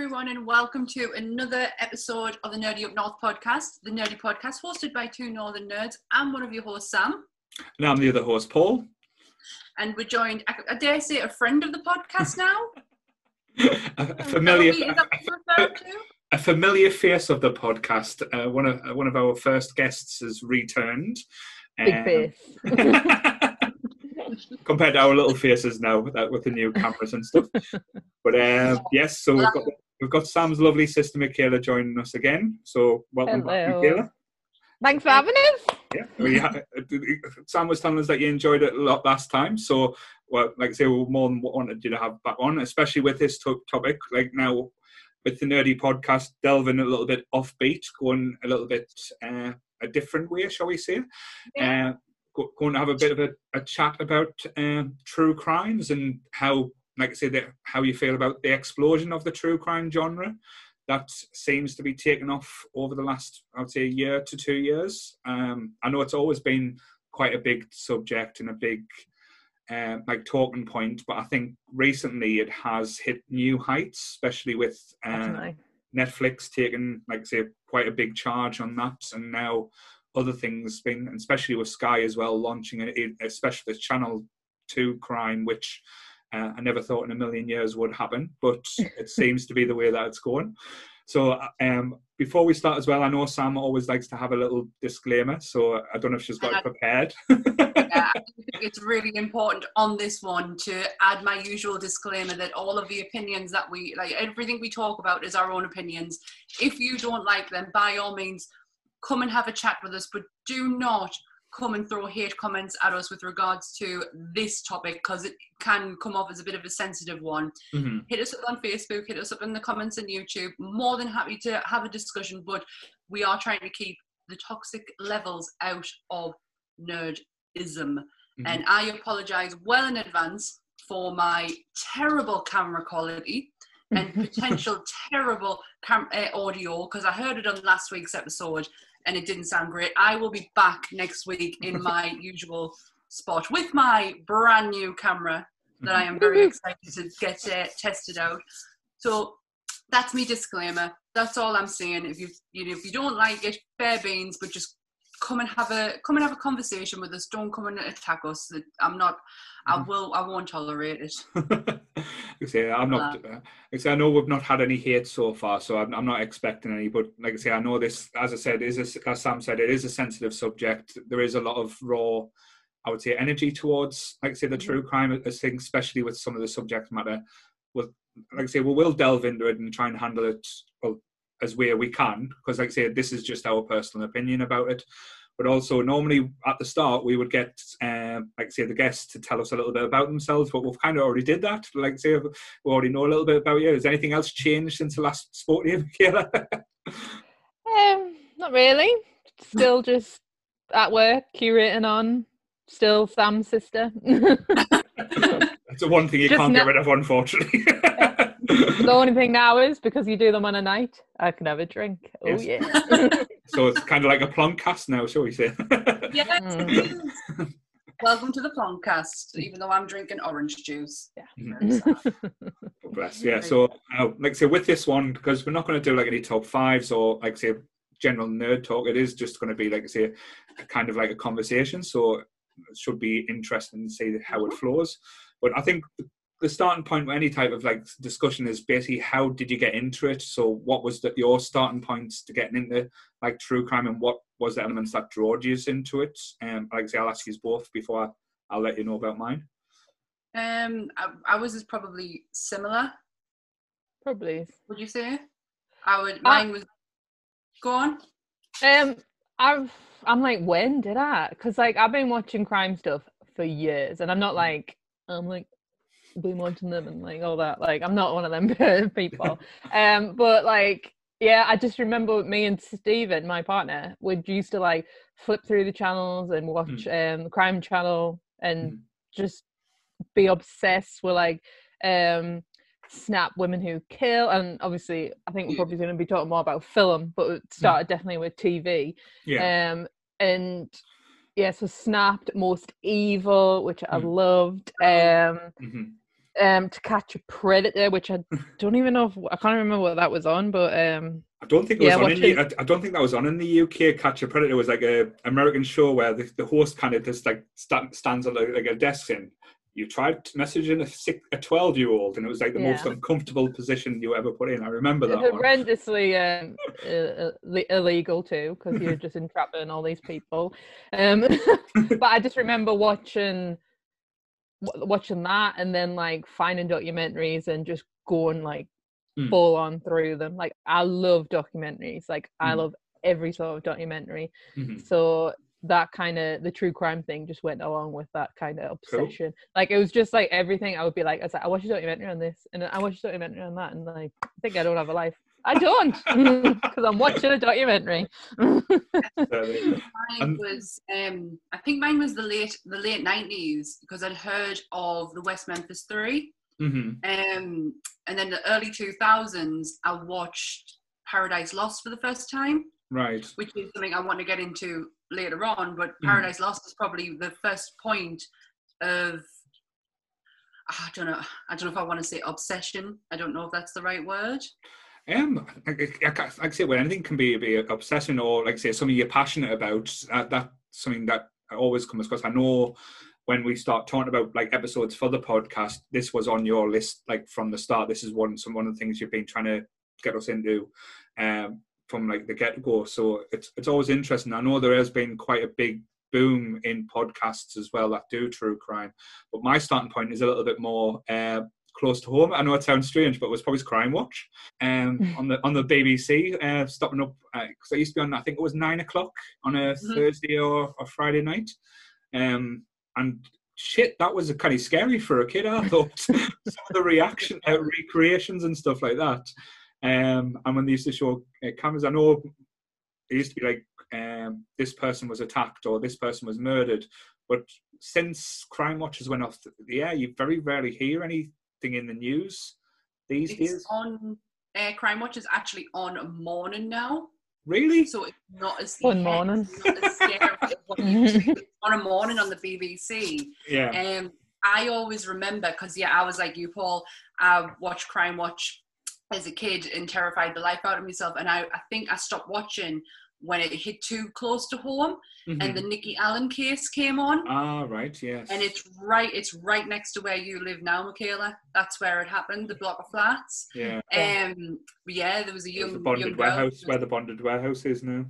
everyone, and welcome to another episode of the Nerdy Up North podcast, the Nerdy Podcast, hosted by two Northern nerds. I'm one of your hosts, Sam. And I'm the other host, Paul. And we're joined, I, I dare say, a friend of the podcast now. a, a familiar, Is that what you're referring to? a familiar face of the podcast. Uh, one of one of our first guests has returned. Big Um, face. compared to our little faces now with, that- with the new cameras and stuff. But um, yes, so we've got we've got Sam's lovely sister Michaela joining us again. So welcome back, Hello. Michaela. Thanks for having us. Yeah, we ha- Sam was telling us that you enjoyed it a lot last time. So, well, like I say, we are more than wanted you to have back on, especially with this to- topic. Like now, with the nerdy podcast, delving a little bit offbeat, going a little bit uh, a different way, shall we say? Uh, going to have a bit of a, a chat about um, true crimes and how, like I say, that how you feel about the explosion of the true crime genre that seems to be taken off over the last, I would say, year to two years. Um, I know it's always been quite a big subject and a big uh, like talking point, but I think recently it has hit new heights, especially with uh, Netflix taking, like I say, quite a big charge on that, and now other things been, especially with Sky as well, launching a, a specialist channel to crime, which uh, I never thought in a million years would happen, but it seems to be the way that it's going. So, um, before we start as well, I know Sam always likes to have a little disclaimer, so I don't know if she's got it prepared. Yeah, I think it's really important on this one to add my usual disclaimer that all of the opinions that we like, everything we talk about is our own opinions. If you don't like them, by all means, come and have a chat with us, but do not come and throw hate comments at us with regards to this topic because it can come off as a bit of a sensitive one Mhm. hit us up on Facebook, hit us up in the comments on YouTube. More than happy to have a discussion, but we are trying to keep the toxic levels out of nerdism. And I apologize well in advance for my terrible camera quality and potential terrible cam- uh, audio because I heard it on last week's episode and it didn't sound great. I will be back next week in my usual spot with my brand new camera that I am very excited to get uh, tested out. So that's me disclaimer. That's all I'm saying. If you you know if you don't like it, fair beans, but just come and have a come and have a conversation with us. Don't come and attack us. I'm not. I will. I won't tolerate it. I say, I'm not. Uh, I say, I know we've not had any hate so far, so I'm, I'm not expecting any. But like I say, I know this. As I said, is a, as Sam said, it is a sensitive subject. There is a lot of raw, I would say, energy towards, like I say, the true crime as things, especially with some of the subject matter. Well, like I say, we will delve into it and try and handle it well as where we can, because like I say, this is just our personal opinion about it but also normally at the start we would get um, like say the guests to tell us a little bit about themselves but we've kind of already did that like I say we already know a little bit about you has anything else changed since the last to you Michaela? Um, not really. Still just at work, curating on. Still Sam's sister. that's the one thing you Just can't get rid of unfortunately only thing now is because you do them on a night, I can have a drink. Oh Yes. yeah. so it's kind of like a plum cast now shall we say Yes, Mm. Welcome to the Plumcast, even though I'm drinking orange juice. Yeah. Very sad. Bless. Yeah. So, uh, like I say, with this one, because we're not going to do like any top fives or like say general nerd talk, it is just going to be like I say, a kind of like a conversation. So, it should be interesting to see how it flows. But I think the- the starting point for any type of like discussion is basically how did you get into it? So, what was the, your starting points to getting into like true crime, and what was the elements that drew you into it? Um, like I say, I'll ask you both before I, I'll let you know about mine. Um, I, I was is probably similar. Probably. Would you say? I would. I- Mine was. Go on. Um, I've I'm like, when did I? Because like I've been watching crime stuff for years, and I'm not like I'm like been watching them and like all that. Like I'm not one of them people. um, but like yeah, I just remember me and Steven, my partner, would used to like flip through the channels and watch um the crime channel and Mm. just be obsessed with like um snap women who kill and obviously i think we're probably going to be talking more about film but it started definitely with tv Yeah. um and yeah so snapped most evil which i Mm. loved um hmm um to catch a predator, which I don't even know if I can't remember what that was on, but um I don't think it was Yeah, on in the, I I don't think that was on in the UK. Catch a Predator was like a American show where the, the host kind of just like sta- stands on like, a desk and you tried messaging a six, a twelve year old and it was like the most uncomfortable position you ever put in. I remember that horrendously um, uh, illegal too because you're just entrapping all these people. Um, but I just remember watching watching that and then like finding documentaries and just going like Mm. full on through them. Like I love documentaries. Like I Mm. love every sort of documentary. Mhm. So that kind of the true crime thing just went along with that kind of Cool. obsession. Like it was just like everything. I would be like, I was like, I watched a documentary on this, and I watched a documentary on that, and like, I think I don't have a life. I don't, because I'm watching a documentary. So there you go. Mine was um I think mine was the late the late nineties because I'd heard of the West Memphis Three. Mhm. Um and then the early two thousands I watched Paradise Lost for the first time, Right. which is something I want to get into later on, but Mhm. Paradise Lost is probably the first point of I don't know. I don't know if I want to say obsession. I don't know if that's the right word. Um, can't- like I say, when anything can be be an obsession or like I say something you're passionate about, that, that's something that always comes across. I know when we start talking about like episodes for the podcast, this was on your list like from the start. This is one some one of the things you've been trying to get us into um, from like the get go. So it's it's always interesting. I know there has been quite a big boom in podcasts as well that do true crime, but my starting point is a little bit more. Uh, close to home. I know it sounds strange, but it was probably Crime Watch um, on the on the BBC, uh, stopping up because I used to be on. I think it was nine o'clock on a Mhm. Thursday or, or Friday night, um, and shit, that was kind of scary for a kid. I thought some of the reaction, uh, recreations and stuff like that. Um, and when they used to show uh, cameras, I know it used to be like um, this person was attacked or this person was murdered, but since Crime Watchers went off the air, you very rarely hear anything in the news these It's days. on uh, Crime Watch is actually on morning now. Really? So it's not as One morning. as scary as what it used to be. It's on a morning on the BBC. Yeah. Um, I always remember because yeah, I was like you, Paul. I watched Crime Watch as a kid and terrified the life out of myself. And I, I think I stopped watching when it hit too close to home and Mhm. the Nikki Allan case came on. ah, right. Yes. And it's right, it's right next to where you live now, Michaela. That's where it happened, the block of flats. yeah. Um, yeah, there was a was young, the young bonded girl. warehouse where the bonded warehouse is now.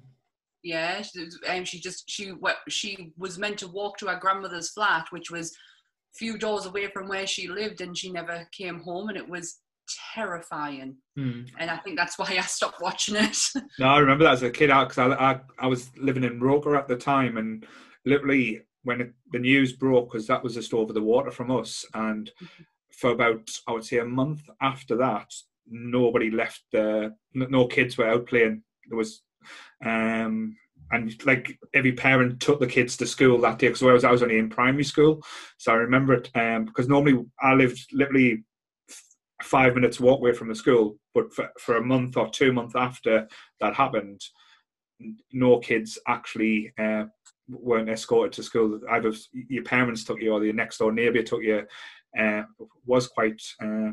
Yeah, she, um, she just she she was meant to walk to her grandmother's flat, which was a few doors away from where she lived, and she never came home, and it was terrifying. Hmm. And I think that's why I stopped watching it. No, I remember that as a kid because I, I I was living in Roker at the time, and literally when it, the news broke, because that was just over the water from us, and for about I would say a month after that, nobody left. N- no kids were out playing. There was, um, and like every parent took the kids to school that day because I was I was only in primary school, so I remember it um, because normally I lived literally five minutes walk away from the school, but for, for a month or two months after that happened, no kids actually uh, weren't escorted to school. Either your parents took you or your next door neighbour took you. Uh, was quite, uh,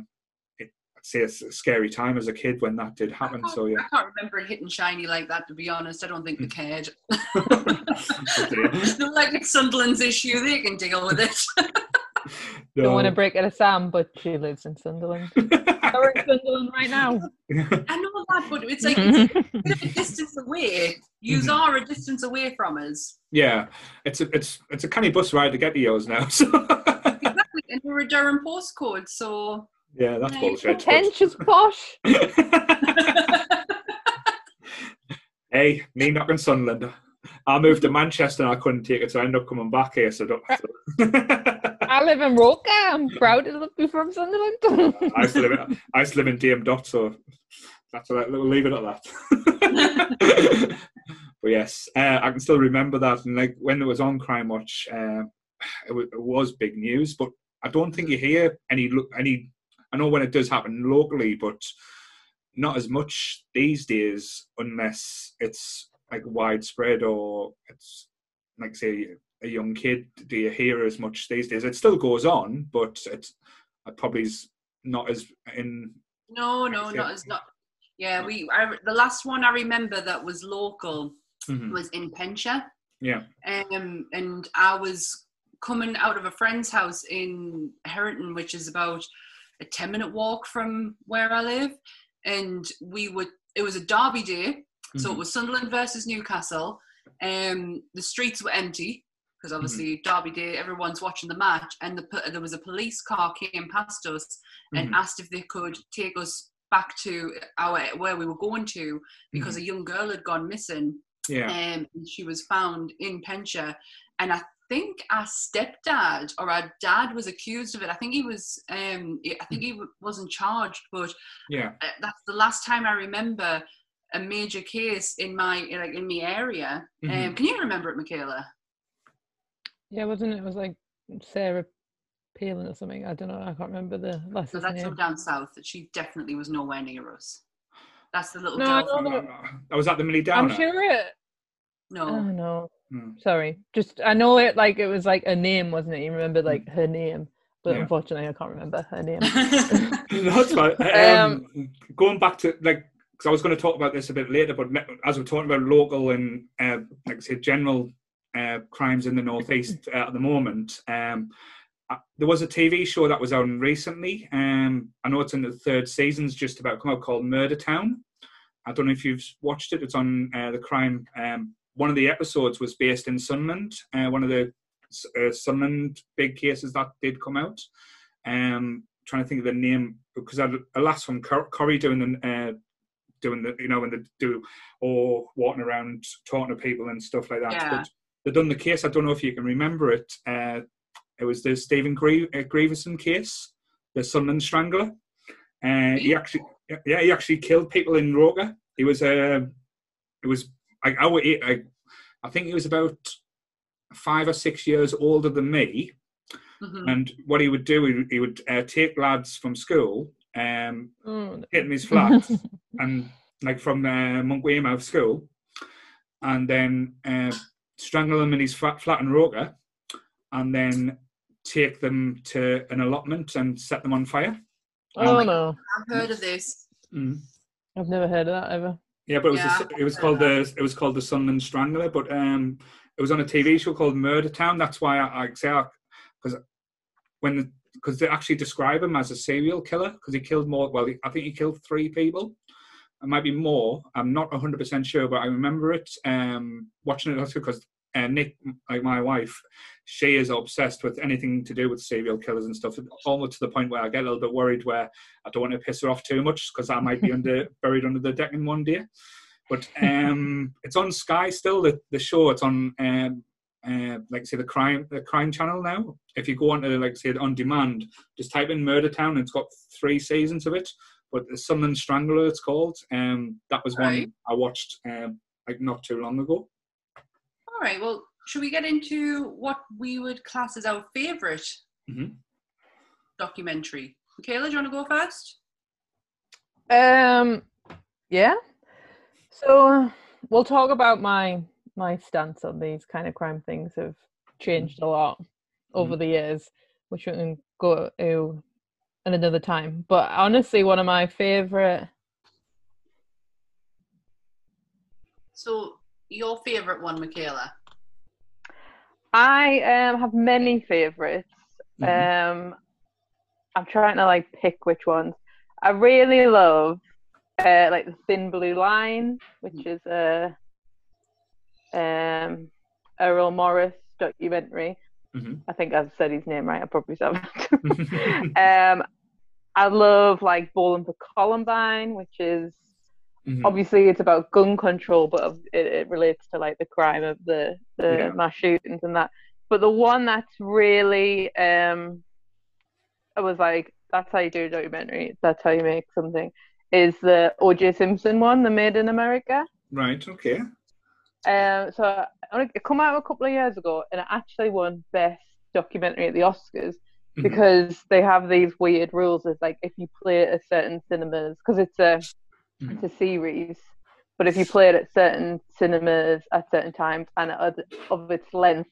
it, I'd say, a scary time as a kid when that did happen. So yeah, I can't remember it hitting shiny like that. To be honest, I don't think they cared. dear. it's not like it's Sunderland's issue; they can deal with it. Don't want to break it to Sam, but she lives in Sunderland. We're in Sunderland right now. I know that, but it's like it's a bit of a distance away. Yous Mhm. are a distance away from us. yeah, it's a it's it's a canny bus ride to get to yours now. So Exactly, and we're a Durham postcode, so yeah, that's Right. bullshit. Pretentious posh. hey, me knocking Sunderland. I moved to Manchester and I couldn't take it, so I ended up coming back here. So don't. I live in Roker. I'm proud to be from Sunderland. I used to live in I used to live in Dot, so that's all. We'll leave it at that. but yes, uh, I can still remember that, and like when it was on Crime Watch, uh, it, wa- it was big news. But I don't think you hear any any. I know when it does happen locally, but not as much these days, unless it's like widespread or it's like say a young kid. Do you hear as much these days? It still goes on, but it's that probably is not as in. No, no, not as not. Yeah, we. I, the last one I remember that was local Mhm. was in Penshaw. Yeah. um, and I was coming out of a friend's house in Herrington, which is about a 10 minute walk from where I live. And we would, it was a derby day. So it Mhm. was Sunderland versus Newcastle. Um, the streets were empty because obviously derby day, everyone's watching the match. And the, there was a police car came past us and Mhm. asked if they could take us back to our where we were going to because Mhm. a young girl had gone missing Yeah. um, and she was found in Penshaw. And I think our stepdad or our dad was accused of it. I think he was. Um, I think he w- wasn't charged, but Yeah. uh, that's the last time I remember a major case in my like in my area. Um, Mhm. can you remember it, Michaela? Yeah, wasn't it? It was like Sarah Palin or something. I don't know. I can't remember the So that's so name. down south that she definitely was nowhere near us. That's the little No, I girl. know From, that- I was at the Millie Down? I'm sure it. no, Oh no, Hmm. sorry. Just I know it. Like it was like a name, wasn't it? You remember like her name, but Yeah. unfortunately, I can't remember her name. That's right. Um, going back to like, because I was going to talk about this a bit later, but as we're talking about local and uh, like I say general uh, crimes in the northeast uh, at the moment, um, uh, there was a TV show that was on recently. Um, I know it's in the third season's just about come out called Murder Town. I don't know if you've watched it. It's on uh, the crime. Um, one of the episodes was based in Sunderland. Uh, one of the uh, Sunderland big cases that did come out. Um, trying to think of the name because I last one, Cor- Corey doing the uh, doing the you know when they do or walking around talking to people and stuff like that. Yeah. But they done the case. I don't know if you can remember it. Uh, it was the Stephen Grie- uh, Grieveson case, the Sunderland Strangler. Uh, he actually, yeah, he actually killed people in Roker. He was, uh, it was I, would- I, I think he was about five or six years older than me. Mhm. And what he would do, he, he would uh, take lads from school, um, Oh, hit them his flat, and like from uh, Monkwearmouth School, and then uh, strangle them in his flat, flat in Roker, and then take them to an allotment and set them on fire. oh my no, I've heard of this. Mm. I've never heard of that ever. Yeah, but it was Yeah, the, it was called heard the it was called the Sunderland Strangler, but um, it was on a TV show called Murder Town. That's why I, I say because when because they actually describe him as a serial killer because he killed more. Well, he, I think he killed three people. It might be more. I'm not 100 percent sure, but I remember it um, watching it also because uh, Nick, like my wife, she is obsessed with anything to do with serial killers and stuff. Almost to the point where I get a little bit worried where I don't want to piss her off too much because I might be under buried under the deck in one day. But um, it's on Sky still. The, the show it's on um, uh, like say the crime the crime channel now. If you go on to like say on demand, just type in Murder Town. It's got three seasons of it. But the Sunderland Strangler it's called. Um, that was one Right. I watched um, like not too long ago. All right. Well, should we get into what we would class as our favorite Mhm. documentary? Michaela, do you want to go first? Um, yeah. So we'll talk about my my stance on these kind of crime things have changed a lot over the years, which we can go to at another time. But honestly, one of my favorite. So, your favorite one, Michaela? I um have many favorites. Mhm. Um, I'm trying to like pick which ones. I really love uh, like the Thin Blue Line, which is a um Errol Morris documentary. Mhm. I think I've said his name right. I probably haven't. um, I love like Bowling for Columbine, which is Mhm. obviously it's about gun control, but it, it relates to like the crime of the the Yeah. mass shootings and that. But the one that's really um, I was like, that's how you do a documentary. That's how you make something. Is the O.J. Simpson one, the Made in America? Right. Okay. Um, so it come out a couple of years ago, and it actually won best documentary at the Oscars. Because they have these weird rules. It's like if you play it at certain cinemas, because it's a Mhm. it's a series, but if you play it at certain cinemas at certain times and at, of its length,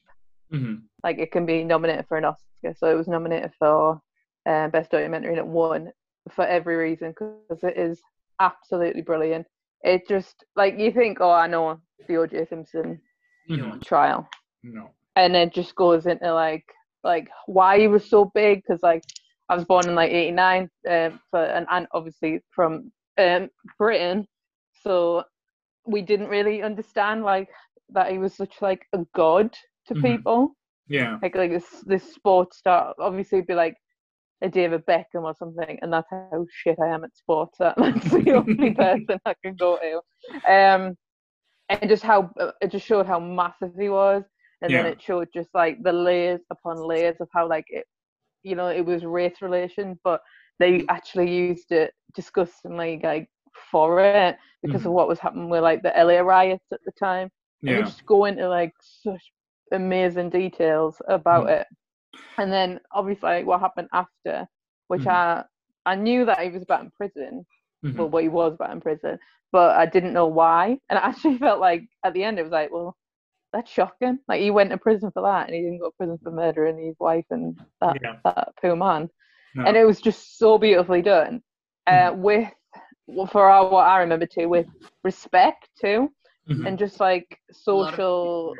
Mhm. like it can be nominated for an Oscar. So it was nominated for uh, best documentary, and it won for every reason because it is absolutely brilliant. It just like you think, oh, I know the O.J. Simpson Mhm. trial, No. and it just goes into like like why he was so big because like I was born in like '89, um, so and, and obviously from um, Britain, so we didn't really understand like that he was such like a god to Mhm. people. Yeah. like like this this sports star obviously be like a David Beckham or something and that's how shit I am at sports. That, that's the only person I can go to. Um and just how uh, it just showed how massive he was and then it showed just like the layers upon layers of how like it you know it was race relations but they actually used it disgustingly like for it because of Mhm. what was happening with like the LA riots at the time and they just go into like such amazing details about Mm. it and then obviously like, what happened after which Mhm. i i knew that he was about in prison Mhm. well what he was about in prison but i didn't know why and i actually felt like at the end it was like well that's shocking like he went to prison for that and he didn't go to prison for murdering his wife and that, Yeah. that poor man No. and it was just so beautifully done uh, with well, for our, what i remember too with respect too Mhm. and just like social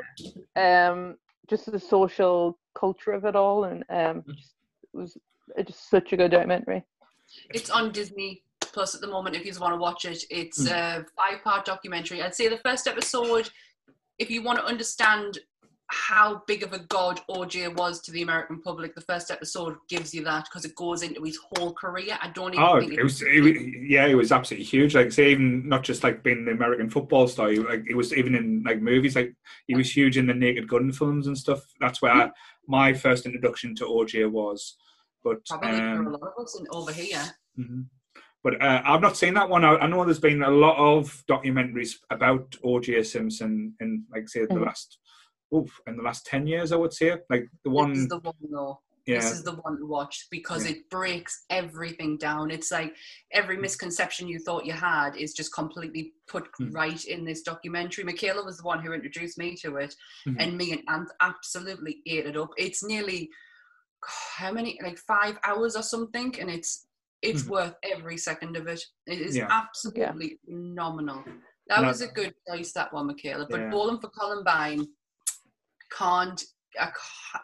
um just the social culture of it all and um just, it was it's just such a good documentary It's on Disney Plus at the moment. If you want to watch it, it's Mm. a five-part documentary. I'd say the first episode, if you want to understand how big of a god OJ was to the American public, the first episode gives you that because it goes into his whole career. I don't even Oh, think it was, it was, yeah, it was absolutely huge. Like, say, even not just like being the American football star, he- like it was even in like movies. Like, he was huge in the Naked Gun films and stuff. That's where I, my first introduction to OJ was. But probably for a um, lot of us in, over here. mhm. But uh, I've not seen that one. I, I know there's been a lot of documentaries about OJ Simpson in, like, say, the Mhm. last, oof, in the last ten years, I would say. Like the one. This is the one though. yeah, This is the one to watch because Yeah. it breaks everything down. It's like every misconception you thought you had is just completely put Mm. right in this documentary. Michaela was the one who introduced me to it, Mhm. and me and Ant absolutely ate it up. It's nearly how many like five hours or something, and it's it's Mhm. worth every second of it. It is Yeah. absolutely phenomenal. That No. was a good choice, that one, Michaela. But Yeah. Bowling for Columbine can't. I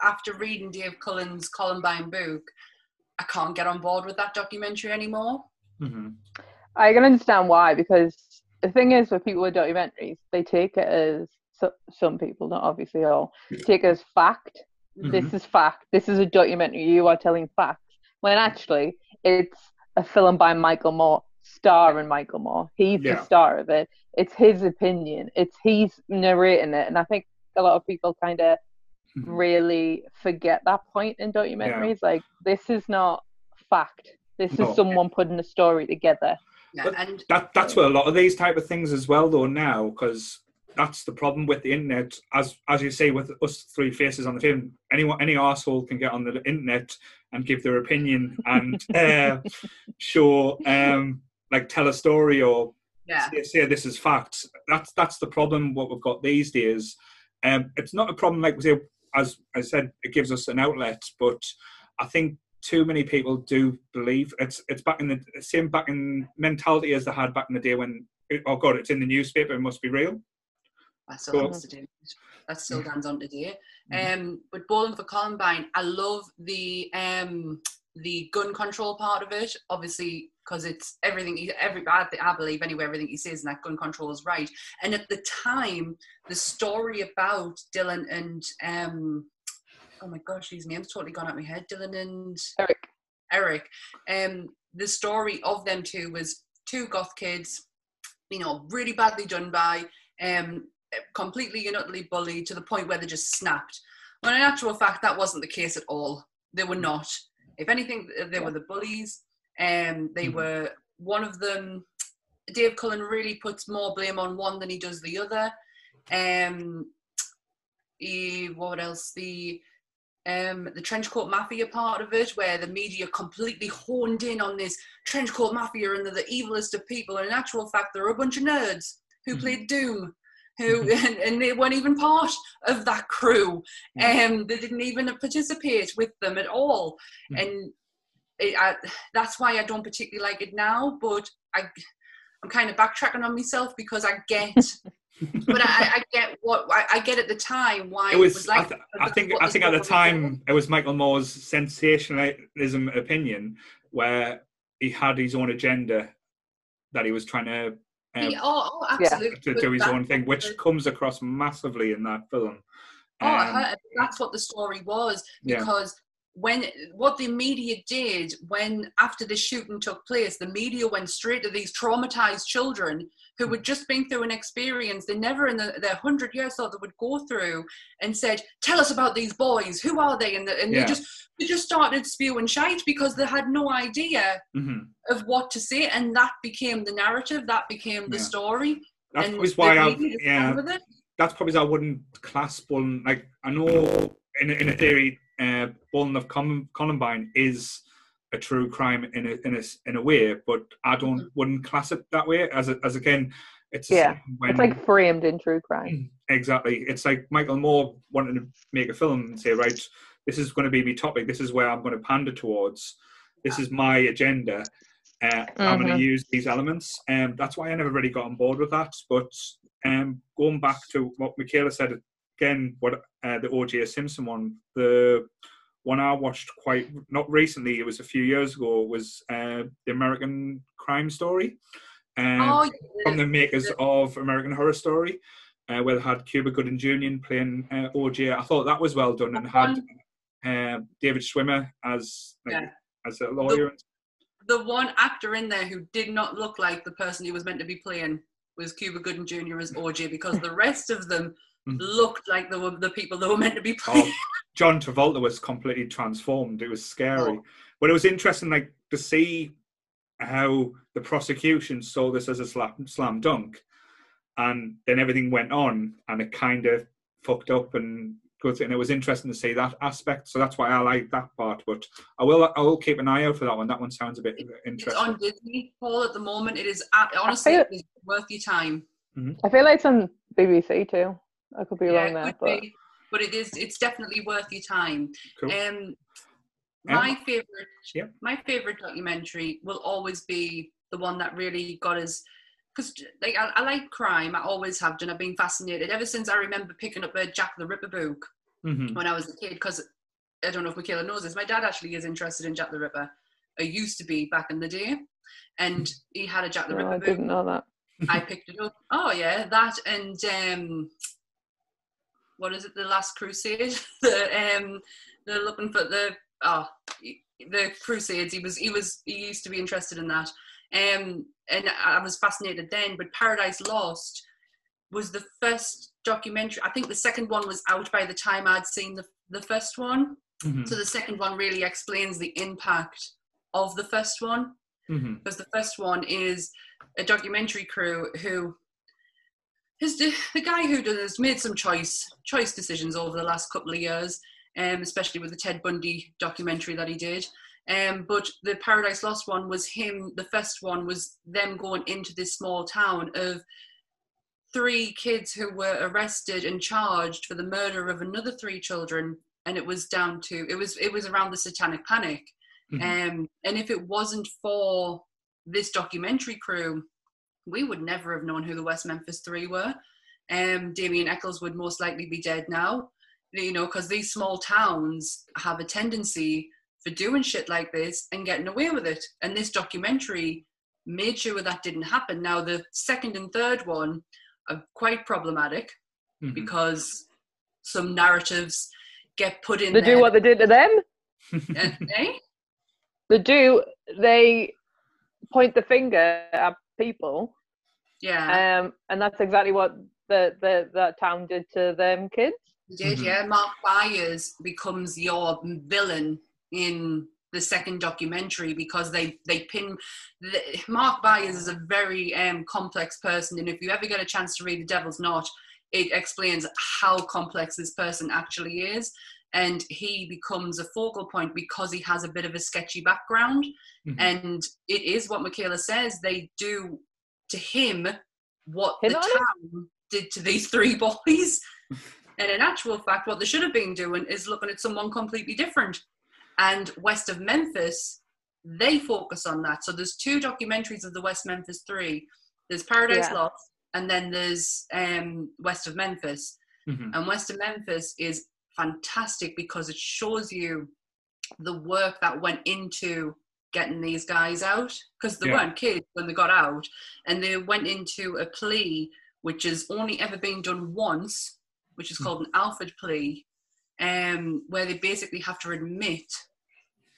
after reading Dave Cullen's Columbine book, I can't get on board with that documentary anymore. Mhm. i can understand why because the thing is with people with documentaries they take it as so, some people not obviously all take it as fact this is fact this is a documentary you are telling facts when actually it's a film by michael moore starring michael moore. He's Yeah. the star of it. It's his opinion. It's he's narrating it. And i think a lot of people kind of Mhm. really forget that point in documentaries. Like this is not fact. This No. is someone putting a story together. Yeah, and that that's where a lot of these type of things as well though now because that's the problem with the internet. As as you say with us three faces on the film anyone any asshole can get on the internet and give their opinion and uh, show um like tell a story or yeah, say, say this is fact that's that's the problem what we've got these days. Um it's not a problem like we say as i said it gives us an outlet but i think too many people do believe it's it's back in the same back in mentality as they had back in the day when oh god it's in the newspaper it must be real that still Cool. to do. That still stands on today. Mhm. Um, but Bowling for Columbine, I love the um the gun control part of it. Obviously, because it's everything. He, every I, I believe anyway, everything he says in that gun control is right. And at the time, the story about Dylan and um, oh my gosh, these names totally gone out my head. Dylan and eric Eric. Um, the story of them two was two goth kids, you know, really badly done by, um, completely and utterly bullied to the point where they just snapped. When in actual fact, that wasn't the case at all. They were not. If anything, they were the bullies. Um, they Mhm. were one of them. Dave Cullen really puts more blame on one than he does the other. Um, he, what else? The um, the trenchcoat mafia part of it, where the media completely honed in on this trenchcoat mafia and they're the evilest of people. And in actual fact, they're a bunch of nerds who Mhm. played Doom, who and, and they weren't even part of that crew. and Um, they didn't even participate with them at all. Mhm. And it, I, that's why I don't particularly like it now. But I, I'm kind of backtracking on myself because I get, but I, I get what I, I get at the time why It was. was like. I, th- I think. I think at the time it was Michael Moore's sensationalism opinion, where he had his own agenda that he was trying to um, Yeah, oh, oh, absolutely. to do his own thing, which comes across massively in that film. Oh, I Um, heard, that's what the story was because when what the media did when after the shooting took place, the media went straight to these traumatized children who had just been through an experience they never in the, their hundred years thought they would go through, and said, "Tell us about these boys. Who are they?" And, the, and Yeah. they just they just started spewing shite because they had no idea mhm. of what to say, and that became the narrative. That became the Yeah. story. That's and probably why I. Yeah, ran with it. that's probably why I wouldn't class Bullen. Like I know in in a theory, uh, of Columbine is a true crime in a in a in a way, but I don't Mm-hmm. wouldn't class it that way. As a, as again, it's Yeah, when, It's like framed in true crime. exactly. It's like Michael Moore wanting to make a film and say, right, this is going to be my topic. This is where I'm going to pander towards. This is my agenda. Uh, I'm going to use these elements, and that's why I never really got on board with that. But um, going back to what Michaela said again, what uh, the O.J. Simpson one, the one I watched quite not recently, it was a few years ago, was uh, the American Crime Story. Um, Oh, from the makers of American Horror Story, uh, where they had Cuba Gooding Jr. playing uh, OJ. I thought that was well done and had uh, David Schwimmer as like, Yeah. as a lawyer. the one actor in there who did not look like the person he was meant to be playing was Cuba Gooding Jr. as OJ because the rest of them Mm. looked like they were the people they were meant to be playing. Oh, John Travolta was completely transformed. It was scary, Oh. but it was interesting, like to see how the prosecution saw this as a slam, slam dunk, and then everything went on, and it kind of fucked up and good. And it was interesting to see that aspect. So that's why I like that part. But I will, I will keep an eye out for that one. That one sounds a bit It's interesting. on Disney, Paul, at the moment. It is honestly feel- it is worth your time. I feel like it's on BBC too. I could be Yeah, wrong there, could but be, but it is it's definitely worth your time. Cool. Um, my favorite, yeah. my favorite documentary will always be the one that really got us. Because like I, I like crime, I always have done. I've been fascinated ever since I remember picking up a Jack the Ripper book Mhm. when I was a kid. Because I don't know if Michaela knows this, my dad actually is interested in Jack the Ripper. I used to be back in the day, and he had a Jack the no, Ripper I book. didn't know that. I picked it up. Oh yeah, that and um, what is it? The Last Crusade. the um, they're looking for the oh, the Crusades. He was he was he used to be interested in that. Um, and I was fascinated then. But Paradise Lost was the first documentary. I think the second one was out by the time I'd seen the the first one. Mhm. So the second one really explains the impact of the first one Mhm. because the first one is a documentary crew who is the, the guy who has made some choice choice decisions over the last couple of years, um, especially with the Ted Bundy documentary that he did. Um, but the Paradise Lost one was him. The first one was them going into this small town of three kids who were arrested and charged for the murder of another three children, and it was down to it was it was around the Satanic Panic. Mhm. Um, and if it wasn't for this documentary crew, we would never have known who the West Memphis Three were. Um, Damien Echols would most likely be dead now, you know, because these small towns have a tendency for doing shit like this and getting away with it. And this documentary made sure that didn't happen. Now, the second and third one are quite problematic Mhm. because some narratives get put in They there. do what they did to them. Uh, eh? They do. They point the finger at people, Yeah. um, and that's exactly what the, the that town did to them kids. You did, Mhm. yeah. Mark Byers becomes your villain in the second documentary because they they pin the, Mark Byers is a very um, complex person, and if you ever get a chance to read The Devil's Knot, it explains how complex this person actually is, and he becomes a focal point because he has a bit of a sketchy background, Mhm. and it is what Michaela says they do to him what Hit the on him? town did to these three boys. And in actual fact, what they should have been doing is looking at someone completely different. And west of Memphis, they focus on that. So there's two documentaries of the West Memphis Three. There's Paradise Yeah. Lost, and then there's um, West of Memphis. Mhm. And West of Memphis is fantastic because it shows you the work that went into getting these guys out because they Yeah. weren't kids when they got out and they went into a plea which has only ever been done once which is Hmm. called an Alford plea um, where they basically have to admit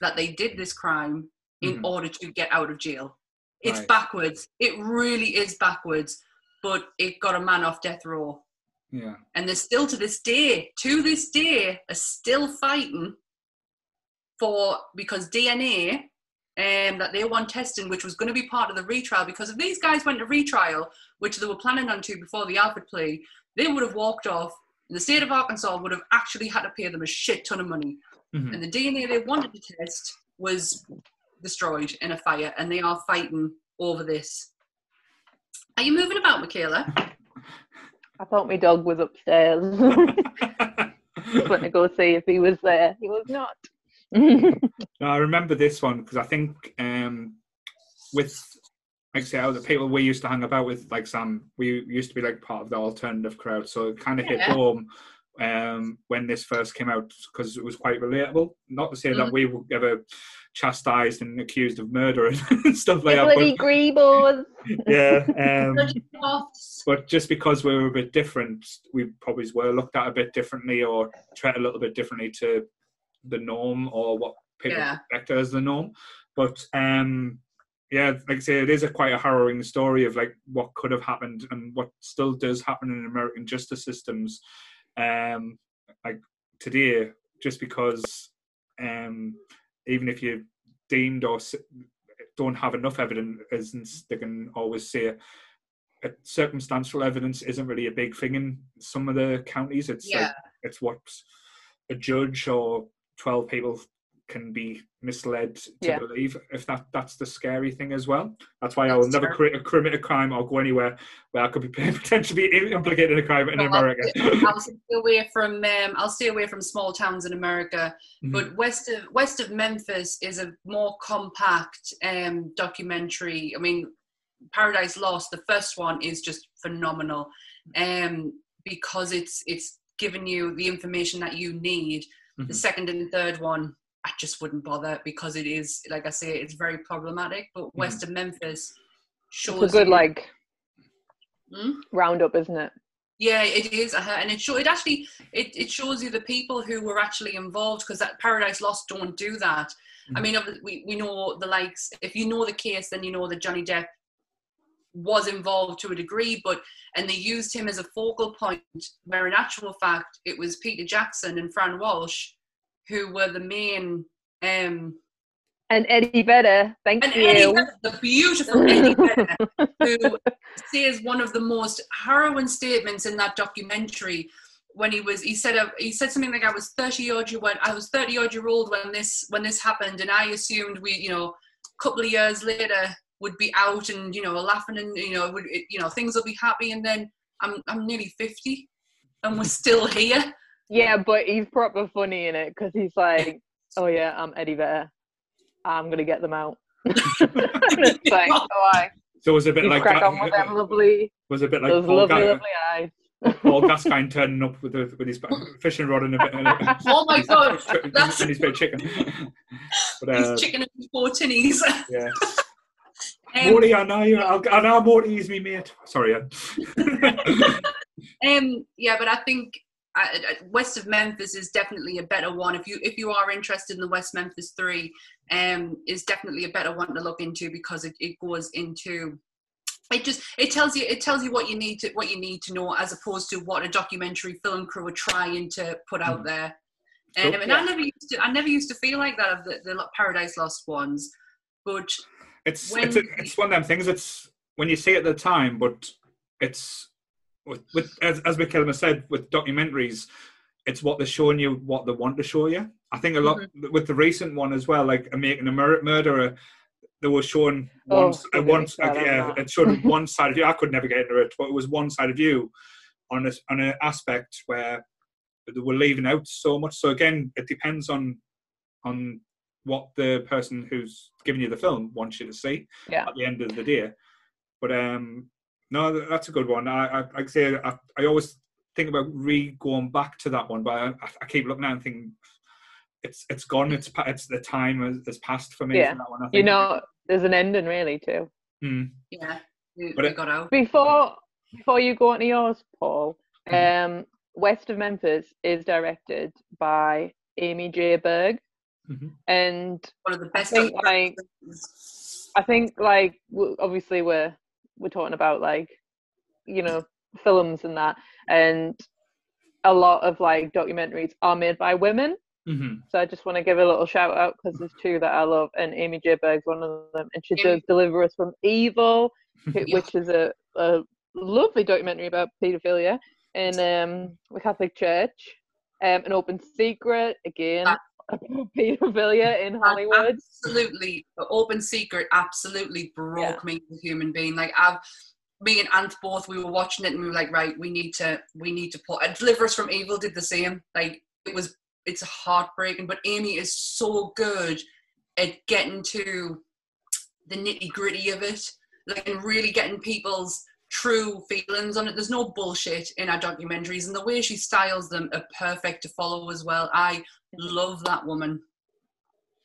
that they did this crime in Mhm. order to get out of jail it's Right. backwards it really is backwards but it got a man off death row Yeah. and they're still to this day, to this day, are still fighting for because DNA um, that they want testing, which was going to be part of the retrial. Because if these guys went to retrial, which they were planning on to before the Alford plea, they would have walked off. And the state of Arkansas would have actually had to pay them a shit ton of money. Mhm. And the DNA they wanted to test was destroyed in a fire, and they are fighting over this. Are you moving about, Michaela? I thought my dog was upstairs. Just went to go see if he was there. He was not. No, I remember this one because I think um, with like I say, the people we used to hang about with, like Sam, we used to be like part of the alternative crowd, so it kind of hit Yeah. home um, when this first came out because it was quite relatable. Not to say that Mhm. we were ever chastised and accused of murder and stuff like that, Bloody but greebles. yeah. Um, but just because we were a bit different, we probably were looked at a bit differently or treated a little bit differently to the norm or what people Yeah. expect as the norm. But um, yeah, like I say, it is a quite a harrowing story of like what could have happened and what still does happen in American justice systems. Um, like today, just because um, even if you're deemed or don't have enough evidence, they can always say circumstantial evidence isn't really a big thing in some of the counties. It's like it's what a judge or twelve people can be misled to Yeah. believe. If that that's the scary thing as well. That's why I will never create a commit a crime or go anywhere where I could be potentially be implicated in a crime in Well, America. I'll stay away from um, I'll stay away from small towns in America. Mhm. But west of west of Memphis is a more compact um, documentary. I mean, Paradise Lost, the first one is just phenomenal, um, because it's it's giving you the information that you need. The Mhm. second and third one, I just wouldn't bother because it is, like I say, it's very problematic. But west of Memphis shows It's a good you- like Hmm? roundup, isn't it? Yeah, it is, uh-huh. and it show it actually it, it shows you the people who were actually involved because that Paradise Lost don't do that. I Mhm. mean, we we know the likes. If you know the case, then you know that Johnny Depp was involved to a degree, but and they used him as a focal point. Where in actual fact, it was Peter Jackson and Fran Walsh who were the main. Um, And Eddie Vedder, thank and you. Eddie, Vedder, the beautiful Eddie Vedder, who says one of the most harrowing statements in that documentary when he was he said a, he said something like I was 30 odd year when I was 30 odd year old when this when this happened and I assumed we you know a couple of years later would be out and you know laughing and you know would you know things will be happy and then I'm I'm nearly 50 and we're still here Yeah, but he's proper funny in it because he's like, "Oh yeah, I'm Eddie Vedder. I'm gonna get them out." it's like, "Oh, I." So it was a bit You like crack that- on with them lovely, was a bit like those Paul, lovely, Ga- lovely eyes. Paul Gascoigne turning up with the, with his fishing rod and a bit. And a, oh my god that's and his bit of chicken. But, he's uh, chicken and four tinnies yeah. Um, Moaty, I know you. I'll, I know Moaty is me mate. Sorry. Ed. Um, yeah, but I think West of Memphis is definitely a better one. If you if you are interested in the West Memphis Three, um, is definitely a better one to look into because it, it goes into it just it tells you it tells you what you need to what you need to know as opposed to what a documentary film crew are trying to put out Mhm. there. And, Cool. and I never used to I never used to feel like that of the, the Paradise Lost ones, but It's it's a, it's one of them things. It's when you see it at the time, but it's with, with as as Michaela said with documentaries, it's what they're showing you, what they want to show you. I think a lot Mm-hmm. with the recent one as well, like making a Mur- murderer. They were showing Oh, one, s- uh, one, get me started on yeah, it showed one side of you. I could never get into it, but it was one side of you on a, on an aspect where they were leaving out so much. So again, it depends on on what the person who's giving you the film wants you to see Yeah. at the end of the day. But um, no, that's a good one. I, I like I say, I, I always think about re going back to that one, but I, I keep looking at it and thinking it's it's gone. It's it's the time has, has passed for me. Yeah. For that one, I You know, there's an ending really too. Hmm. Yeah, we, But we it- got out. Before before you go on to yours, Paul, Mhm. um, West of Memphis is directed by Amy J. Berg, Mhm. and One of the best. I think, like, I think like obviously we're we're talking about like you know films and that, and a lot of like documentaries are made by women. Mhm. So I just want to give a little shout out because there's two that I love, and Amy J. Berg's one of them, and she Amy- does Deliver Us from Evil, wh- Yeah. which is a, a lovely documentary about paedophilia in um, the Catholic Church. Um, an open secret again About paedophilia in Hollywood. Absolutely, the open secret absolutely broke Yeah. me as a human being. Like I've, me and Ant both, we were watching it and we were like, right, we need to, we need to put. And Deliver Us from Evil did the same. Like it was, it's heartbreaking. But Amy is so good at getting to the nitty gritty of it, like and really getting people's true feelings on it. There's no bullshit in our documentaries, and the way she styles them are perfect to follow as well. I love that woman.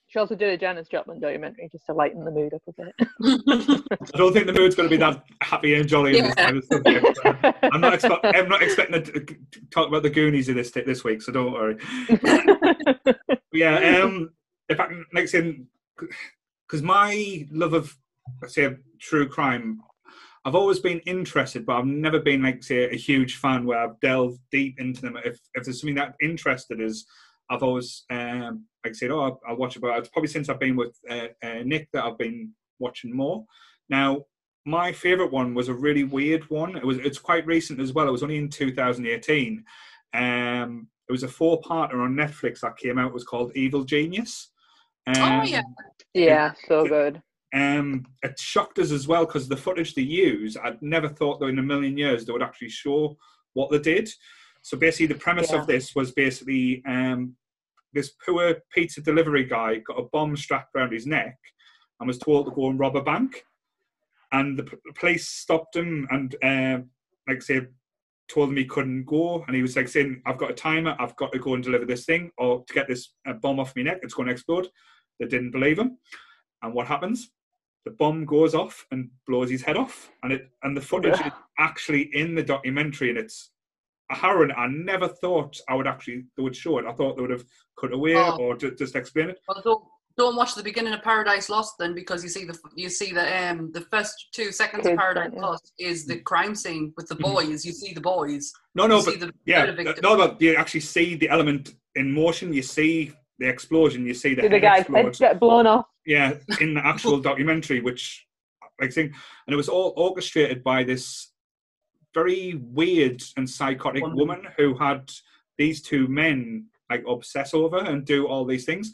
She also did a Janis Joplin documentary just to lighten the mood up a bit. I don't think the mood's going to be that happy and jolly in this Yeah. of subject. I'm not, expect, I'm not expecting to to talk about the Goonies of this this week, so don't worry. yeah, um, if I can, like saying, because my love of, let's say, true crime, I've always been interested, but I've never been like say a huge fan where I've delved deep into them. If if there's something that interested is, I've always um, like said, oh, I'll, I'll watch it. But it's probably since I've been with uh, uh, Nick that I've been watching more. Now, my favorite one was a really weird one. It was it's quite recent as well. It was only in 2018. Um, it was a four-parter on Netflix that came out. It was called Evil Genius. Um, Oh, yeah. yeah, so good. Um, it shocked us as well because the footage they use, I'd never thought that in a million years they would actually show what they did. So basically, the premise Yeah. of this was basically um, this poor pizza delivery guy got a bomb strapped around his neck and was told to go and rob a bank. And the, p- police stopped him and, um, like I say, told him he couldn't go. And he was like saying, I've got a timer, I've got to go and deliver this thing or to get this uh, bomb off my neck, it's going to explode. They didn't believe him. And what happens? The bomb goes off and blows his head off. And it and the footage Yeah. is actually in the documentary and it's a harrowing. I never thought I would actually they would show it. I thought they would have cut away Oh. or ju- just explain it. Well, don't, don't watch the beginning of Paradise Lost then, because you see the you see the um the first two seconds of Paradise yeah. Lost is the crime scene with the Mhm. boys. You see the boys. No, no, you but see the yeah, no, but you actually see the element in motion. You see the explosion. You see the, the guy's get blown off. yeah, in the actual documentary, which I think, and it was all orchestrated by this very weird and psychotic Woman. woman who had these two men like obsess over and do all these things.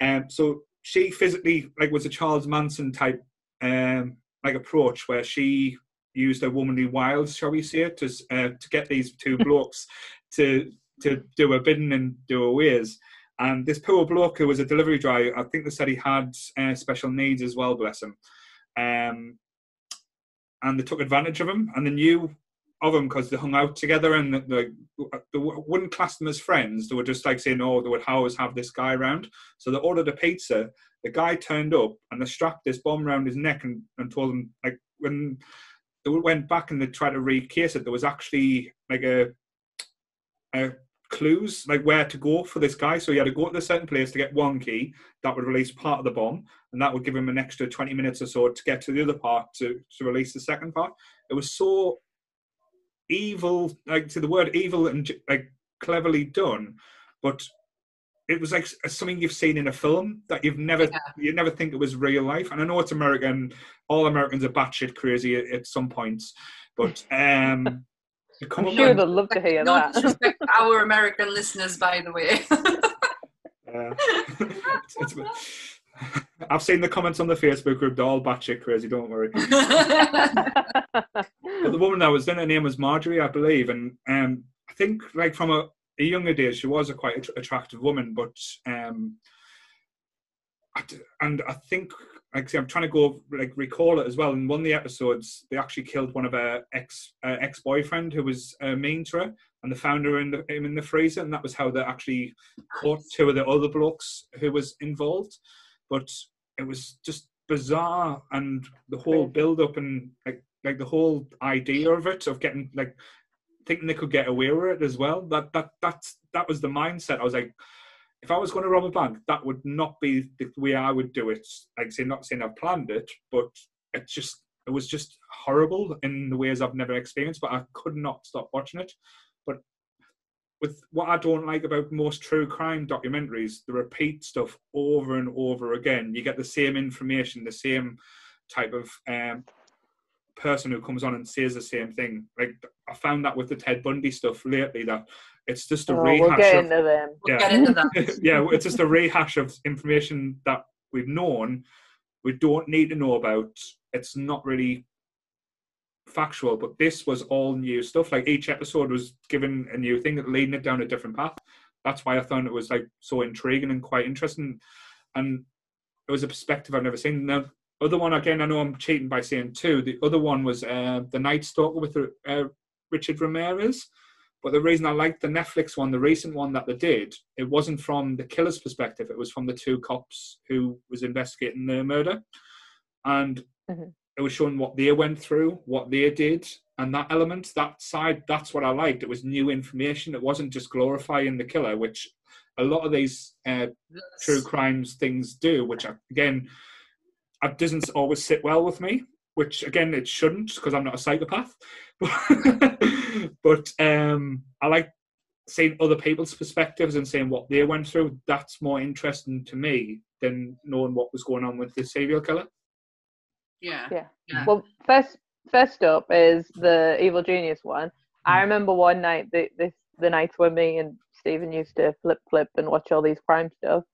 Um, so she physically like was a Charles Manson type um, like approach where she used her womanly wiles, shall we say, to uh, to get these two blokes to to do a bidding and do a ways. And this poor bloke who was a delivery driver, I think they said he had uh, special needs as well, bless him. Um, and they took advantage of him, and they knew of him because they hung out together, and the, the, they wouldn't class them as friends. They were just like saying, "Oh, they would always have this guy around." So they ordered a pizza. The guy turned up, and they strapped this bomb around his neck, and, and told him like when they went back and they tried to recase it, there was actually like a a clues like where to go for this guy. So he had to go to a certain place to get one key that would release part of the bomb, and that would give him an extra 20 minutes or so to get to the other part to, to release the second part. It was so evil, like to the word evil and like cleverly done, but it was like something you've seen in a film that you've never Yeah. you never think it was real life. And I know it's American, all Americans are batshit crazy at, at some points, but um. to come I'm sure they'd love to hear no that. Our American listeners, by the way. Uh, it's- it's- I've seen the comments on the Facebook group. They're all batshit crazy. Don't worry. But the woman that was in, her name was Marjorie, I believe, and um, I think like from a, a younger days, she was a quite att- attractive woman. But um, I d- and I think like say, I'm trying to go like recall it as well. In one of the episodes, they actually killed one of her ex uh, ex boyfriend who was uh, mean to her, and they found her in the him in the freezer, and that was how they actually caught two of the other blokes who was involved. But it was just bizarre, and the whole build up and like like the whole idea of it of getting like thinking they could get away with it as well. That that that's that was the mindset. I was like, if I was going to rob a bank, that would not be the way I would do it. Like say, not saying I've planned it, but it just it was just horrible in the ways I've never experienced. But I could not stop watching it. But with what I don't like about most true crime documentaries, the repeat stuff over and over again. You get the same information, the same type of um, person who comes on and says the same thing. Like I found that with the Ted Bundy stuff lately, that it's just a Oh, rehash we'll get of into them. We'll Yeah. get into that. yeah, it's just a rehash of information that we've known, we don't need to know about. It's not really factual, but this was all new stuff. Like each episode was given a new thing, leading it down a different path. That's why I thought it was like so intriguing and quite interesting, and it was a perspective I've never seen. The other one, again, I know I'm cheating by saying two. The other one was uh, the Night Stalker with uh, Richard Ramirez. But the reason I liked the Netflix one, the recent one that they did, it wasn't from the killer's perspective. It was from the two cops who was investigating the murder, and Mhm. It was showing what they went through, what they did, and that element, that side, that's what I liked. It was new information. It wasn't just glorifying the killer, which a lot of these uh, true crimes things do, which I, again, it doesn't always sit well with me. Which again, it shouldn't because I'm not a psychopath. but um, I like seeing other people's perspectives and seeing what they went through. That's more interesting to me than knowing what was going on with the serial killer. Yeah. Yeah. Yeah. Well, first first up is the Evil Genius one. I Mm. remember one night, the, this the nights when me and Stephen used to flip flip and watch all these crime stuff,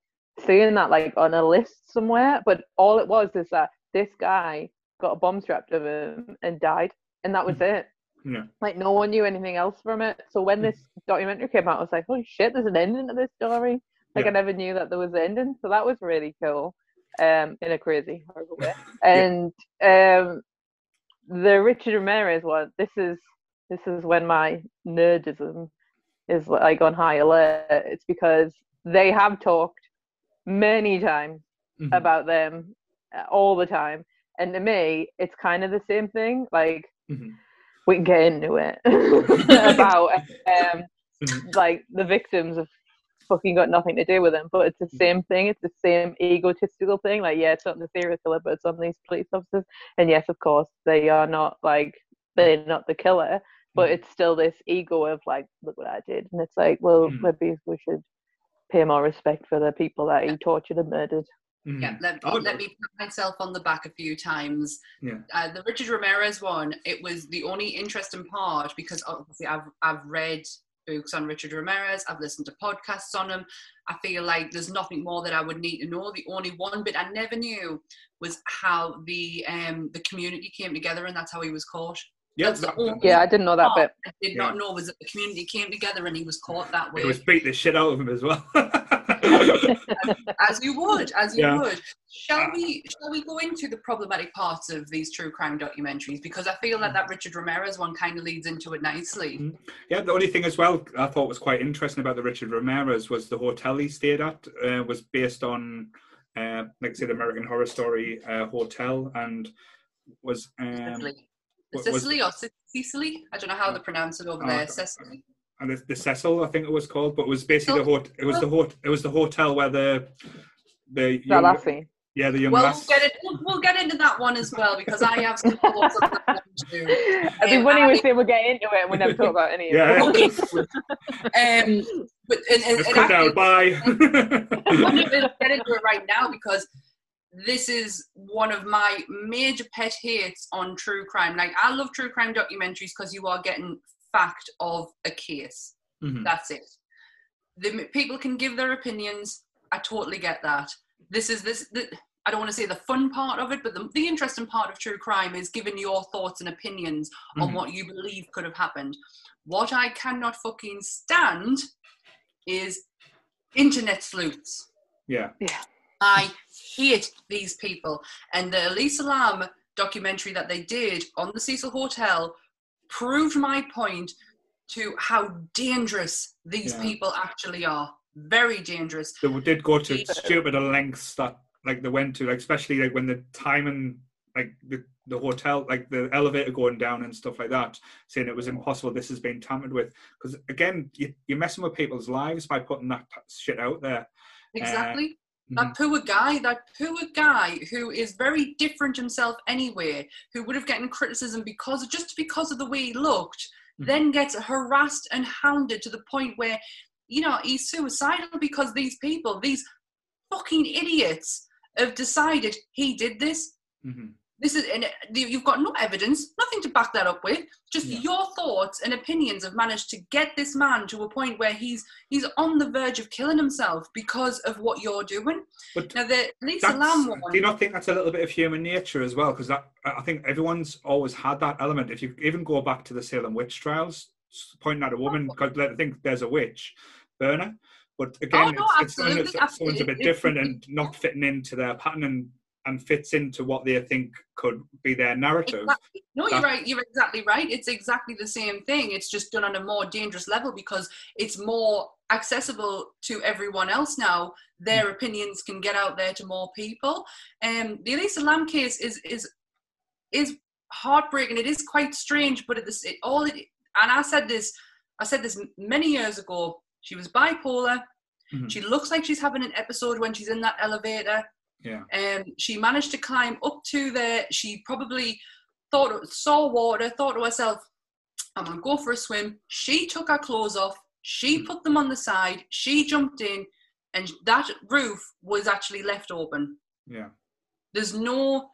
seeing that like on a list somewhere. But all it was is that this guy got a bomb strapped to him and died, and that was it. Yeah. Like no one knew anything else from it. So when this documentary came out, I was like, "Holy shit! There's an ending to this story." Like Yeah. I never knew that there was an ending. So that was really cool, um, in a crazy, horrible way. And um, the Richard Ramirez one. This is this is when my nerdism is like on high alert. It's because they have talked many times Mhm. about them uh, all the time, and to me, it's kind of the same thing. Like Mhm. we can get into it about um, Mhm. like the victims have fucking got nothing to do with them, but it's the same thing. It's the same egotistical thing. Like, yeah, it's not the serial killer, but it's on these police officers. And yes, of course, they are not like they're not the killer, but Mhm. it's still this ego of like, look what I did. And it's like, well, Mhm. maybe we should pay more respect for the people that he tortured and murdered. Mhm. Yeah, let, Oh, let me put myself on the back a few times. Yeah. Uh, the Richard Ramirez one, it was the only interesting part because obviously I've I've read books on Richard Ramirez, I've listened to podcasts on him. I feel like there's nothing more that I would need to know. The only one bit I never knew was how the um the community came together and that's how he was caught. Yeah, that- Yeah, I didn't know that bit. I did not know was that the community came together and he was caught that way. it was beat the shit out of him as well. as you would, as you Yeah. would. Shall we? Shall we go into the problematic parts of these true crime documentaries? Because I feel that that Richard Ramirez one kind of leads into it nicely. Mm. Yeah, the only thing as well I thought was quite interesting about the Richard Ramirez was the hotel he stayed at uh, was based on, uh, like I said, the American Horror Story uh, hotel and was um, Sicily, was- Sicily or Sic- Sicily? I don't know how they pronounce it over Oh, there. Sicily. And the, the Cecil I think it was called, but it was basically the hot. It was the hot. It was the hotel where the the young, lassie. yeah the young Well, lass. we'll get, it, we'll, we'll get into that one as well because I have some thoughts on that one too. I think Um, when he I- was saying we'll get into it and we never talk about any of Yeah. it. Um, but and, and, Let's and cut actually- down. Bye. I'm going to get into it right now because this is one of my major pet hates on true crime. Like, I love true crime documentaries because you are getting fact of a case. Mhm. That's it. The people can give their opinions. I totally get that. This is this. The, I don't want to say the fun part of it, but the, the interesting part of true crime is giving your thoughts and opinions on Mhm. what you believe could have happened. What I cannot fucking stand is internet sleuths. Yeah. Yeah. I hate these people. And the Elisa Lam documentary that they did on the Cecil Hotel proved my point to how dangerous these Yeah. people actually are. Very dangerous. They did go to stupid lengths that like they went to, like especially like when the timing like the, the hotel, like the elevator going down and stuff like that, saying it was impossible. This has been tampered with because again, you, you're messing with people's lives by putting that shit out there. Exactly. That poor guy, that poor guy who is very different himself anyway, who would have gotten criticism because just because of the way he looked, Mhm. then gets harassed and hounded to the point where, you know, he's suicidal because these people, these fucking idiots, have decided he did this. Mhm. This is, and you've got no evidence, nothing to back that up with. Just Yeah. your thoughts and opinions have managed to get this man to a point where he's he's on the verge of killing himself because of what you're doing. But Now, the Lisa Lam one. do you not think that's a little bit of human nature as well? Because that I think everyone's always had that element. If you even go back to the Salem witch trials, pointing at a woman, oh. because I think there's a witch burner. But oh, again, no, it's, it's someone's a bit different and not fitting into their pattern and, and fits into what they think could be their narrative. Exactly. No, you're right. You're exactly right. It's exactly the same thing. It's just done on a more dangerous level because it's more accessible to everyone else now. Their opinions can get out there to more people. Um, the Elisa Lam case is is is heartbreaking. It is quite strange, but it, it all it, and I said this. I said this many years ago. She was bipolar. Mhm. She looks like she's having an episode when she's in that elevator. Yeah. Um, she managed to climb up to there. She probably thought saw water, thought to herself, "I'm gonna go for a swim." She took her clothes off. She put them on the side. She jumped in, and that roof was actually left open. Yeah. There's no,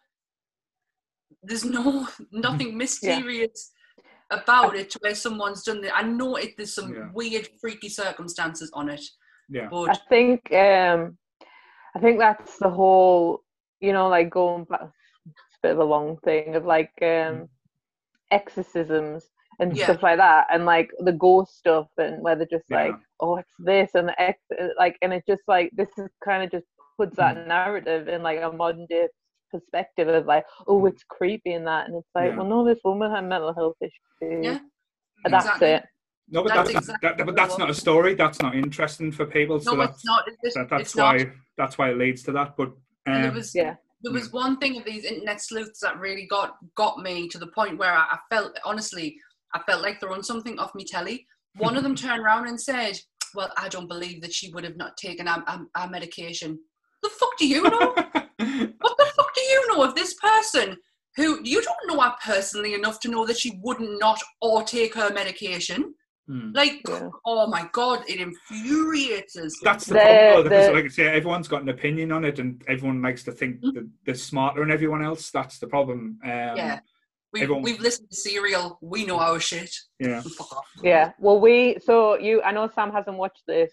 there's no nothing mysterious about it to where someone's done it. I know it. There's some Yeah. weird, freaky circumstances on it, Yeah. But I but think um I think that's the whole you know like going back it's a bit of a long thing of like um exorcisms and Yeah. stuff like that and like the ghost stuff and where they're just Yeah. like oh it's this and the ex like and it's just like this is kind of just puts that Mm. narrative in like a modern day perspective of like oh Mm. it's creepy and that and it's like Yeah. well no this woman had mental health issues Yeah, and that's exactly. it No, but That's that's, exactly that, but that's not a story. That's not interesting for people. So no, that's it's not. It's, that, that's it's not. why that's why it leads to that. But And there um, was yeah there was one thing of these internet sleuths that really got got me to the point where I, I felt honestly I felt like throwing something off me telly. One of them turned around and said, "Well, I don't believe that she would have not taken our, our, our medication." The fuck do you know? what the fuck do you know of this person who you don't know her personally enough to know that she wouldn't not or take her medication? Hmm. Like, Yeah. oh my god, it infuriates us. That's the, The- problem, though, because like I say, everyone's got an opinion on it, and everyone likes to think Mm. that they're smarter than everyone else. That's the problem. Um, yeah, we've, everyone- we've listened to Serial. We know our shit. yeah. Yeah. Well, we so you. I know Sam hasn't watched this,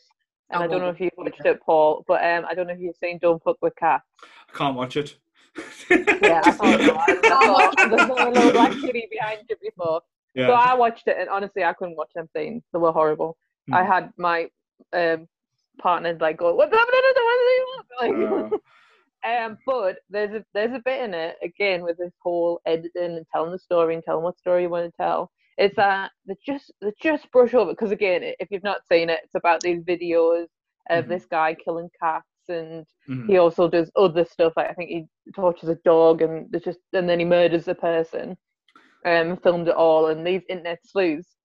and I I, don't know if you've watched it, Paul. But um, I don't know if you've seen "Don't Fuck with Cats." I can't watch it. Yeah, I thought, I thought there's a little black kitty behind you before. So. I watched it, and honestly, I couldn't watch them scenes. They were horrible. I Mm. had my um partners like go, "What's happening?" Like, Uh, Um, but there's a there's a bit in it again with this whole editing and telling the story and telling what story you want to tell. It's that they just they just brush over because again, if you've not seen it, it's about these videos of Mhm. this guy killing cats and mhm. he also does other stuff. Like I think he tortures a dog and there's just and then he murders a person. Um, filmed it all, and these internet sleuths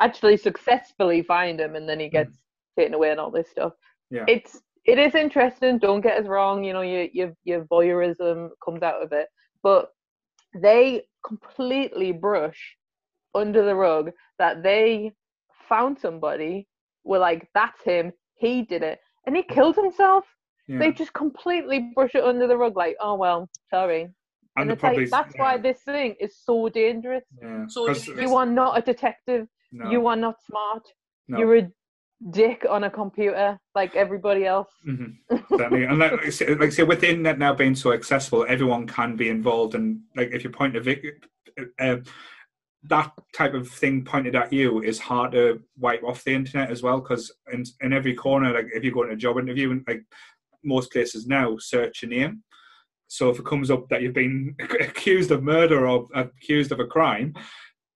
actually successfully find him, and then he gets taken away and all this stuff. Yeah. It's it is interesting. Don't get us wrong. You know, your your your voyeurism comes out of it, but they completely brush under the rug that they found somebody. Were like, that's him. He did it, and he killed himself. yeah. They just completely brush it under the rug, like, oh well, sorry. And And, they it's like that's yeah, why this thing is so dangerous. Yeah. So 'Cause- dangerous. You are not a detective. no, You are not smart. no. You're a dick on a computer like everybody else. Mhm. Certainly, and like, I say- like I say, with the internet now being so accessible, everyone can be involved. And like, if you point a vic, uh, that type of thing pointed at you is hard to wipe off the internet as well. Because in in every corner, like if you go to a job interview, and like most places now search your name. So if it comes up that you've been accused of murder or accused of a crime,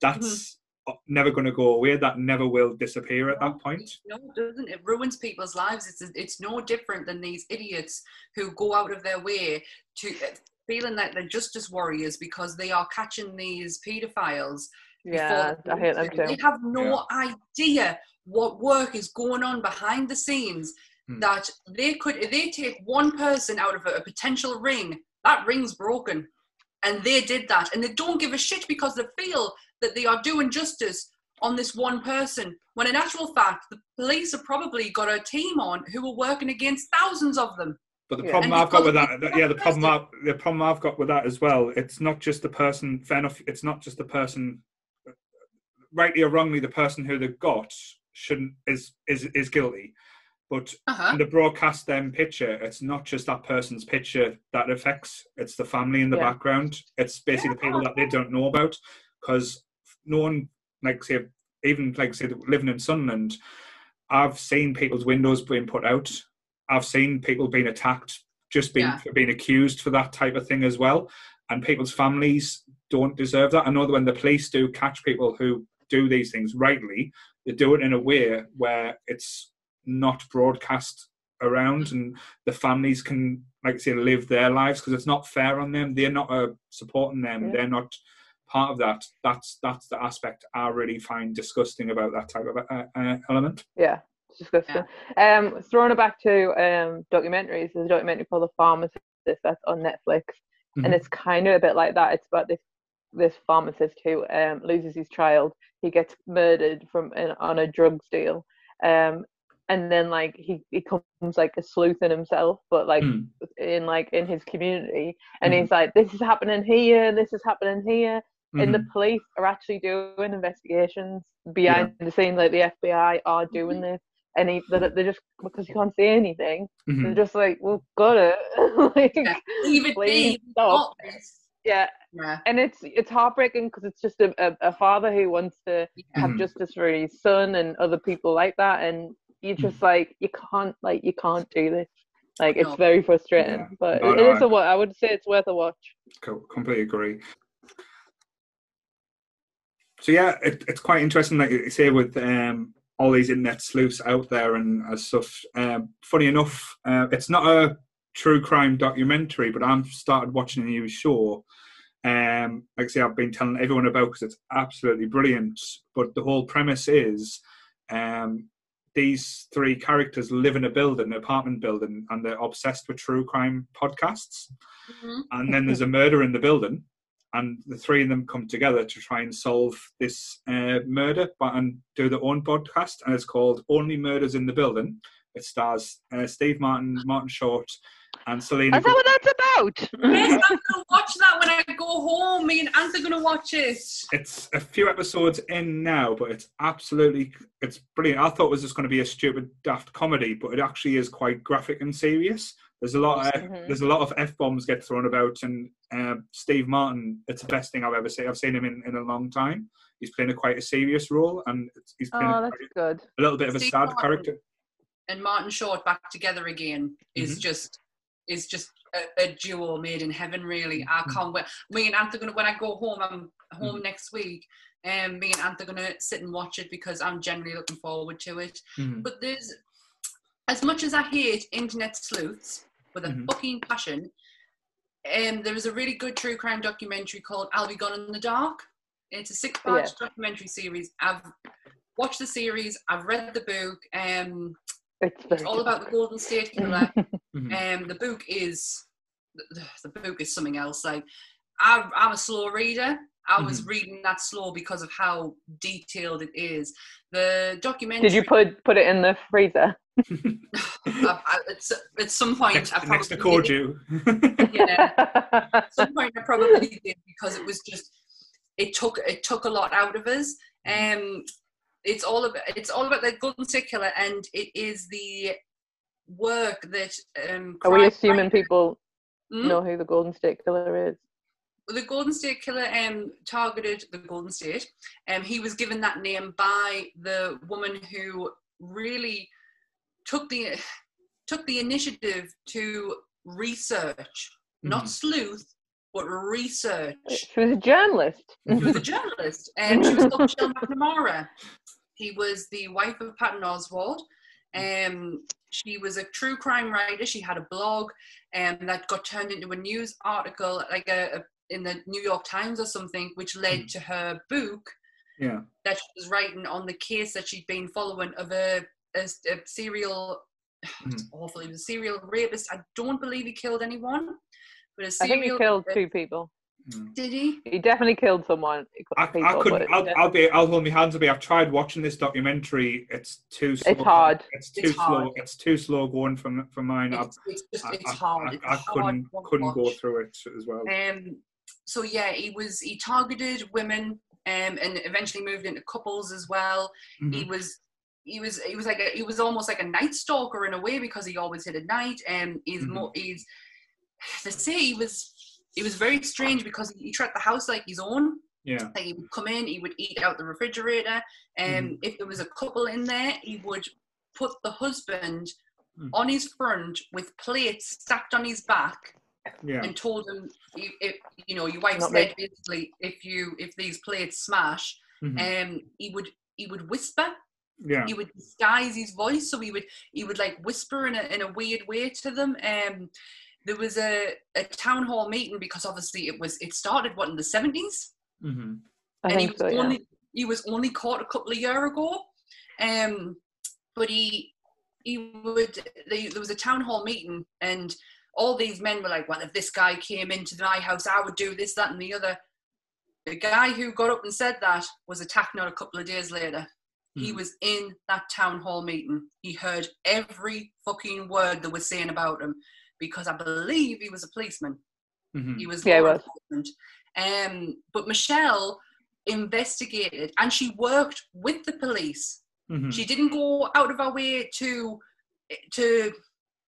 that's mm-hmm. never going to go away. That never will disappear at that point. No, it doesn't. It ruins people's lives. It's it's no different than these idiots who go out of their way to uh, feeling that they're justice warriors because they are catching these paedophiles. Yeah, I hate them They have no idea what work is going on behind the scenes. Hmm. That they could, if they take one person out of a, a potential ring, that ring's broken. And they did that. And they don't give a shit because they feel that they are doing justice on this one person. When in actual fact, the police have probably got a team on who are working against thousands of them. But the Yeah. problem And I've got with that, that- yeah, the problem I've, the problem I've got with that as well. It's not just the person. Fair enough. It's not just the person. Rightly or wrongly, the person who they've got shouldn't is is is guilty. But Uh-huh. in the broadcast them picture, it's not just that person's picture that affects. It's the family in the Yeah. background. It's basically the people that they don't know about because no one like say even like say living in Sunderland. I've seen people's windows being put out. I've seen people being attacked, just being Yeah. being accused for that type of thing as well. And people's families don't deserve that. I know that when the police do catch people who do these things rightly, they do it in a way where it's not broadcast around and the families can like I say live their lives because it's not fair on them they're not uh, supporting them Yeah. they're not part of that that's that's the aspect i really find disgusting about that type of uh, uh, element Yeah, it's disgusting. Um, throwing it back to um documentaries, there's a documentary called The Pharmacist that's on Netflix, Mhm. and it's kind of a bit like that. It's about this this pharmacist who um loses his child. He gets murdered from an, on a drugs deal, um, and then like he becomes like a sleuth in himself, but like Mm. in like in his community, and Mhm. he's like, this is happening here, this is happening here, and the Mhm. police are actually doing investigations behind the scenes like the fbi are doing this and he, they're, they're just because you can't see anything Mhm. they're just like well got it like Yeah. It please stop. Yeah Yeah. and it's it's heartbreaking because it's just a, a, a father who wants to have Mhm. justice for his son and other people like that and you're just like you can't like you can't do this like it's No. very frustrating Yeah. but No, it no, is I- a wa- i would say it's worth a watch Co- completely agree. So yeah, it, it's quite interesting, like you say, with um, all these internet sleuths out there and as stuff. Um, funny enough, uh, it's not a true crime documentary, but I've started watching a new show. Um, like I say, I've been telling everyone about because it's absolutely brilliant. But the whole premise is um, these three characters live in a building, an apartment building, and they're obsessed with true crime podcasts Mhm. and then there's a murder in the building and the three of them come together to try and solve this uh, murder but and do their own podcast and it's called only murders in the building it stars uh, steve martin martin short and selena is that what that's about Yes, I'm gonna watch that when I go home. Me and Ant are gonna watch it. it's a few episodes in now but it's absolutely it's brilliant i thought it was just going to be a stupid daft comedy but it actually is quite graphic and serious there's a lot of Mhm. there's a lot of f bombs get thrown about and uh, steve martin it's the best thing i've ever seen i've seen him in, in a long time he's playing a quite a serious role and he's playing oh a, that's good a little bit of a Steve sad Martin. character And Martin Short back together again is Mm-hmm. just is just a, a duo made in heaven. Really, I Mhm. can't wait. Me and are gonna when I go home. I'm Mm-hmm. home next week. And me and are gonna sit and watch it because I'm generally looking forward to it. Mhm. But there's as much as I hate internet sleuths with a Mhm. fucking passion. Um, there is a really good true crime documentary called "I'll Be Gone in the Dark." It's a six-part documentary series. I've watched the series. I've read the book. Um, it's, very it's all about the Golden State Killer. Mhm. Um, the book is the, the book is something else. Like I, I'm a slow reader. I was Mm-hmm. reading that slow because of how detailed it is. The documentary. Did you put put it in the freezer? I, I, at some point, next, I next to probably did. Corju. Yeah. At some point, I probably did because it was just it took it took a lot out of us. Um, it's all about it's all about the Golden State Killer, and it is the work that um. Are we assuming people Hmm? know who the Golden State Killer is? the Golden State Killer um, targeted the Golden State. Um, he was given that name by the woman who really took the took the initiative to research, not Mhm. sleuth, but research. She was a journalist. She was a journalist, and she was called Michelle McNamara. He was the wife of Patton Oswalt. Um, she was a true crime writer. She had a blog, um, that got turned into a news article, like a, a in the New York Times or something, which led Mm. to her book Yeah. that she was writing on the case that she'd been following of a, a, a serial. It's awful. He was a serial rapist. I don't believe he killed anyone, but a I serial. I think he killed rapist- two people. Mm. Did he? He definitely killed someone. I, people, I but couldn't. I'll, yeah. I'll be. I'll hold my hands up. I've tried watching this documentary. It's too. Slow. hard. It's too It's slow. hard. It's too slow going from for mine. It's, it's just I, it's I- hard. I, It's I a hard couldn't one to couldn't go through it as well. Um, so yeah, he was he targeted women, um, and eventually moved into couples as well. He Mhm. was he was he was like a, he was almost like a night stalker in a way because he always hit at night. And he's Mhm. more he's they say he was he was very strange because he, he treated the house like his own. Yeah. Like he would come in, he would eat out the refrigerator, and Mhm. if there was a couple in there, he would put the husband Mm. on his front with plates stacked on his back Yeah. and told him if, if you know your wife's Not dead basically if you if these plates smash Mhm. um he would he would whisper Yeah. he would disguise his voice so he would he would like whisper in a, in a weird way to them um there was a, a town hall meeting because obviously it was it started what in the 70s Mhm. I and he was so. Yeah. only he was only caught a couple of year ago um but he he would they, there was a town hall meeting and all these men were like well if this guy came into my house i would do this that and the other the guy who got up and said that was attacked not a couple of days later he Mhm. was in that town hall meeting he heard every fucking word they were saying about him because i believe he was a policeman Mhm. he was Yeah, law was. enforcement. Um, but Michelle investigated and she worked with the police. Mhm. She didn't go out of her way to to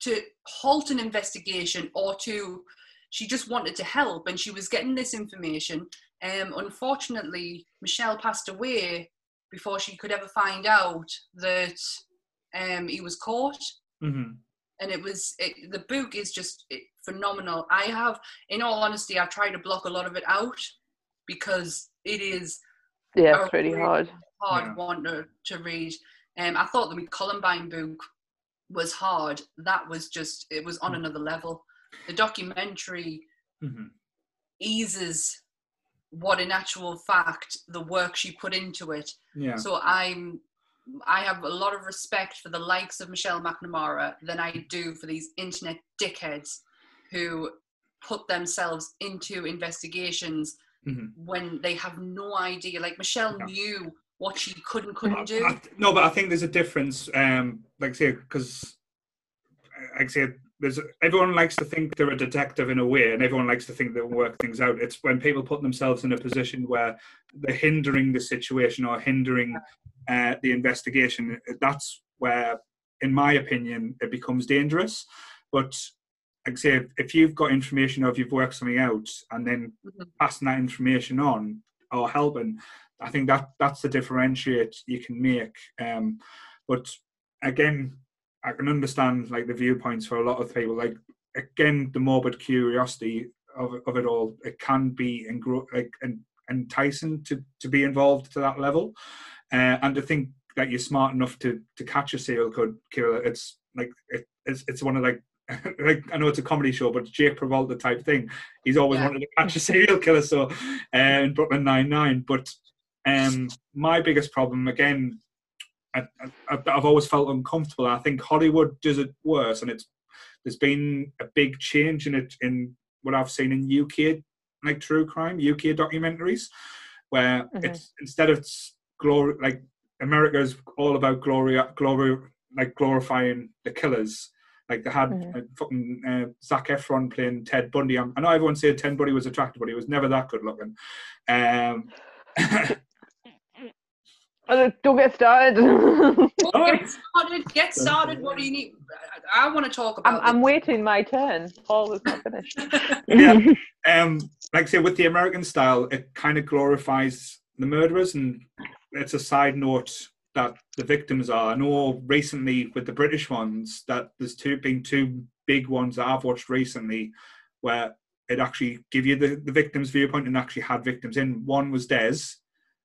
to halt an investigation or to she just wanted to help and she was getting this information. Um, unfortunately, Michelle passed away before she could ever find out that um, he was caught Mhm. And it was it, the book is just it, phenomenal i have in all honesty i try to block a lot of it out because it is Yeah, a it's really really hard. hard Yeah. one to, to read um i thought the columbine book was hard that was just it was on Mm. another level the documentary Mhm. eases what in actual fact the work she put into it Yeah. so I'm I have a lot of respect for the likes of Michelle McNamara than I do for these internet dickheads who put themselves into investigations Mhm. when they have no idea. Like Michelle Yeah. knew what she could and couldn't do. I- no, but I think there's a difference. Um, like I say, because like I say, there's everyone likes to think they're a detective in a way, and everyone likes to think they'll work things out. It's when people put themselves in a position where they're hindering the situation or hindering uh, the investigation. That's where, in my opinion, it becomes dangerous. But like I say, if you've got information or if you've worked something out and then Mhm. passing that information on or helping, I think that that's the differentiate you can make. Um, but again, I can understand like the viewpoints for a lot of people. Like again, the morbid curiosity of of it all, it can be engro- like en- enticing to to be involved to that level, uh, and to think that you're smart enough to to catch a serial killer. It's like it, it's it's one of like. like I know it's a comedy show, but Jake Peralta type thing. He's always Yeah. wanted to catch a serial killer. So, uh, in Brooklyn Nine Nine. But um, my biggest problem again I, I, I've always felt uncomfortable. I think Hollywood does it worse, and it's there's been a big change in it in what I've seen in UK like true crime UK documentaries, where Mhm. it's instead of glory like America's all about glory glory like glorifying the killers. Like they had Mhm. uh, fucking uh, Zac Efron playing Ted Bundy. i I know everyone said Ted Bundy was attractive, but he was never that good looking. Um, Don't get started. Well, get started. Get started. What do you need? I, I want to talk I'm, about. I'm waiting my turn. Paul is not finished. Yeah. um, like I say, with the American style, it kind of glorifies the murderers, and it's a side note that the victims are. I know recently with the British ones that there's two been two big ones that I've watched recently where it actually give you the, the victim's viewpoint and actually had victims in. One was Des,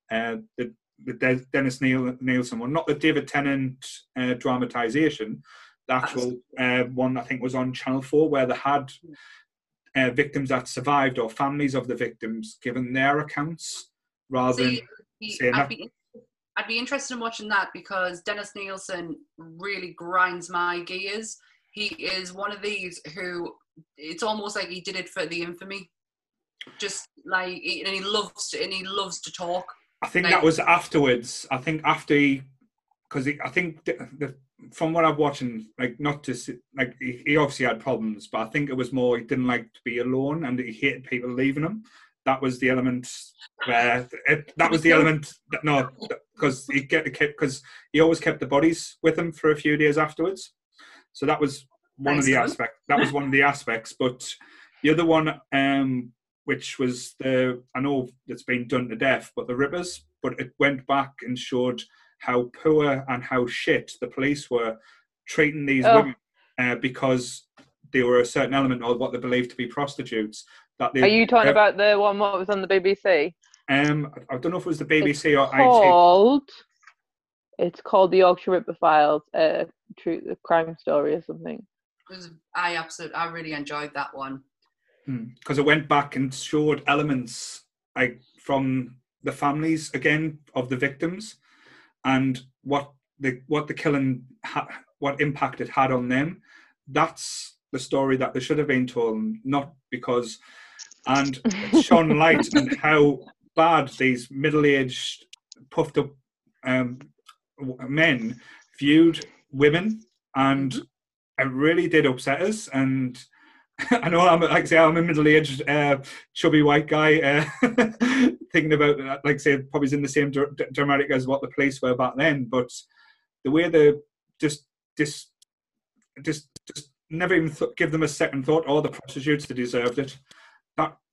uh, the, the Des, Dennis Neil, Nielsen one, not the David Tennant uh, dramatization. The actual uh, one I think was on Channel Four where they had uh, victims that survived or families of the victims given their accounts rather than he- I'd be, I'd be interested in watching that because Dennis Nielsen really grinds my gears. He is one of these who it's almost like he did it for the infamy. Just like, and he loves to, and he loves to talk. I think Like- that was afterwards. I think after he, because I think the, the, from what I've watching, like not to like he, he obviously had problems, but I think it was more he didn't like to be alone and he hated people leaving him. That was the element where it, that was the element that no, because he get the because he always kept the bodies with him for a few days afterwards. So that was one of the aspects. That was one of the aspects, but the other one, um, which was the I know it's been done to death, but the Rippers, but it went back and showed how poor and how shit the police were treating these Oh. women uh, because they were a certain element of what they believed to be prostitutes. That they, Are you talking uh, about the one what was on the BBC? Um, I don't know if it was the BBC or IT. Called. It's called the Yorkshire Ripper Files, uh, true the crime story or something. Was, I absolutely, I really enjoyed that one. because it went back and showed elements like from the families again of the victims and what the what the killing ha- what impact it had on them that's the story that they should have been told not because and it shone light on how bad these middle-aged puffed up um, men viewed women and it really did upset us. And I know I'm like I say I'm a middle-aged uh, chubby white guy uh, thinking about that, like I say probably in the same dr- dramatic as what the police were back then but the way they just just just just never even th- give them a second thought or the prostitutes that deserved it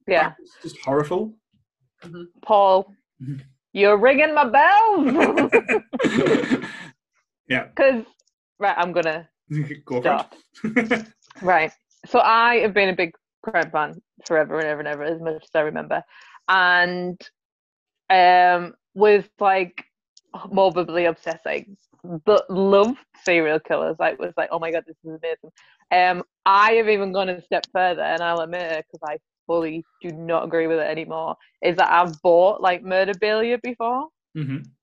Yeah, was just horrible Paul, Mhm. you're ringing my bells. yeah Because right, I'm gonna go for stop. Right. So I have been a big crime fan forever and ever and ever, as much as I remember. And um was like morbidly obsessed, like but loved serial killers. Like was like, oh my god, this is amazing. Um I have even gone a step further and I'll admit it because I fully do not agree with it anymore, is that I've bought like murderabilia before. hmm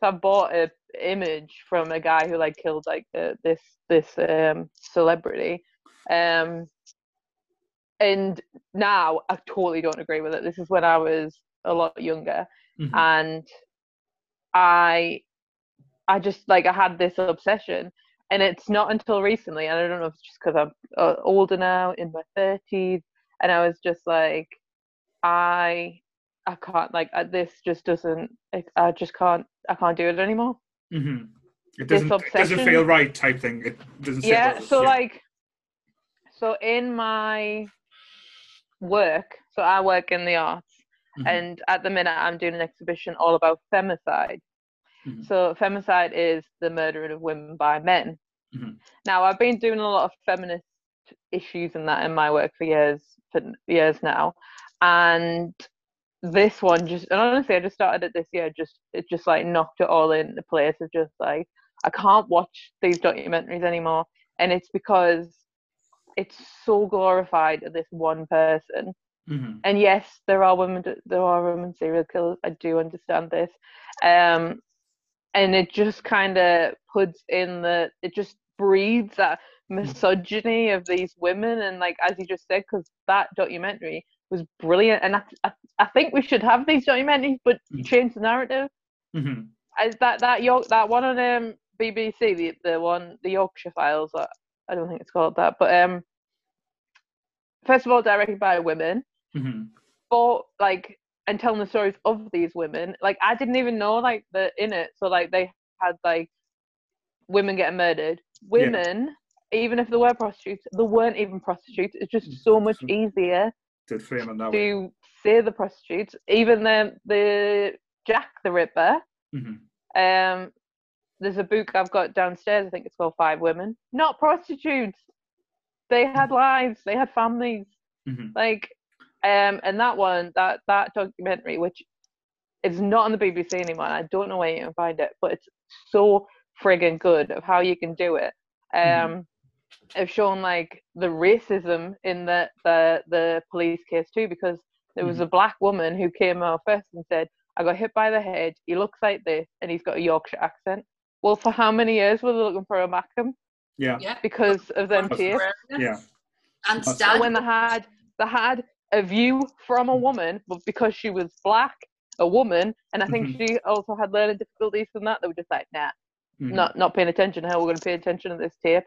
So I bought a image from a guy who like killed like uh, this this um celebrity, um, and now I totally don't agree with it. This is when I was a lot younger, hmm and I I just like I had this obsession, and it's not until recently, and I don't know if it's just because I'm uh, older now, in my thirties, and I was just like, I I can't like uh, this just doesn't I, I just can't I can't do it anymore. hmm It doesn't, it doesn't feel right type thing. It doesn't yeah us, so like so in my work so i work in the arts Mhm. and at the minute i'm doing an exhibition all about femicide Mhm. so femicide is the murdering of women by men Mhm. now i've been doing a lot of feminist issues and that in my work for years for years now and this one just and honestly i just started it this year just it just like knocked it all into place of just like i can't watch these documentaries anymore and it's because it's so glorified of this one person Mhm. and yes there are women there are women serial killers i do understand this um and it just kind of puts in the it just breeds that misogyny of these women. And like as you just said because that documentary was brilliant. And I, I, I think we should have these documentaries but Mm. change the narrative. Mhm. as that that York that one on um BBC the the one the Yorkshire Files uh, I don't think it's called that but um first of all directed by women. Mhm. for like and telling the stories of these women like I didn't even know like the in it. So like they had like women getting murdered. Women even if they were prostitutes there weren't even prostitutes it's just so much easier Did it that to say the prostitutes even the the Jack the Ripper Mhm. um there's a book I've got downstairs. I think it's called Five Women, not prostitutes. They had lives. They had families. Mhm. Like, um, and that one, that that documentary, which is not on the BBC anymore. I don't know where you can find it, but it's so friggin' good of how you can do it. Um, Mhm. Have shown like the racism in the the the police case too, because there was a black woman who came out first and said, "I got hit by the head. He looks like this, and he's got a Yorkshire accent." Well, for how many years were they looking for a Mackem Yeah, Yeah. because of them That's tapes? yeah, And That's- Stan, when they had they had a view from a woman, but because she was black, a woman, and I think Mhm. she also had learning difficulties from that, they were just like, nah, Mhm. not not paying attention to her. We're going to pay attention to this tape,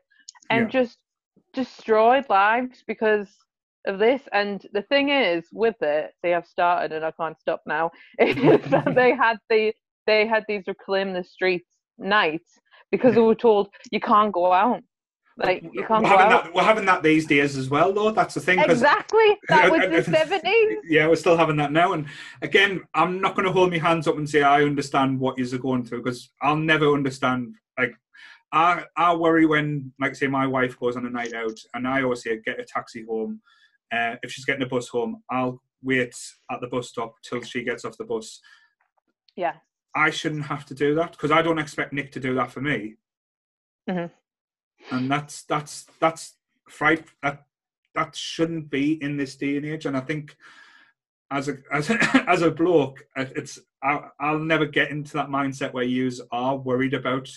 and Yeah. just destroyed lives because of this. And the thing is, with it, they have started, and I can't stop now. Is that they had the they had these reclaim the streets nights because they were told you can't go out, like you can't we're go having out. that. We're having that these days as well, though. That's the thing. Exactly. That was the seventies. yeah, we're still having that now. And again, I'm not going to hold my hands up and say I understand what you're going through because I'll never understand. I I worry when, like, say, my wife goes on a night out, and I always say, get a taxi home. Uh, if she's getting a bus home, I'll wait at the bus stop till she gets off the bus. Yeah. I shouldn't have to do that because I don't expect Nick to do that for me. Mhm. And that's that's that's fright that that shouldn't be in this day and age. And I think as a as a, as a bloke, uh, it's I, I'll never get into that mindset where you are worried about.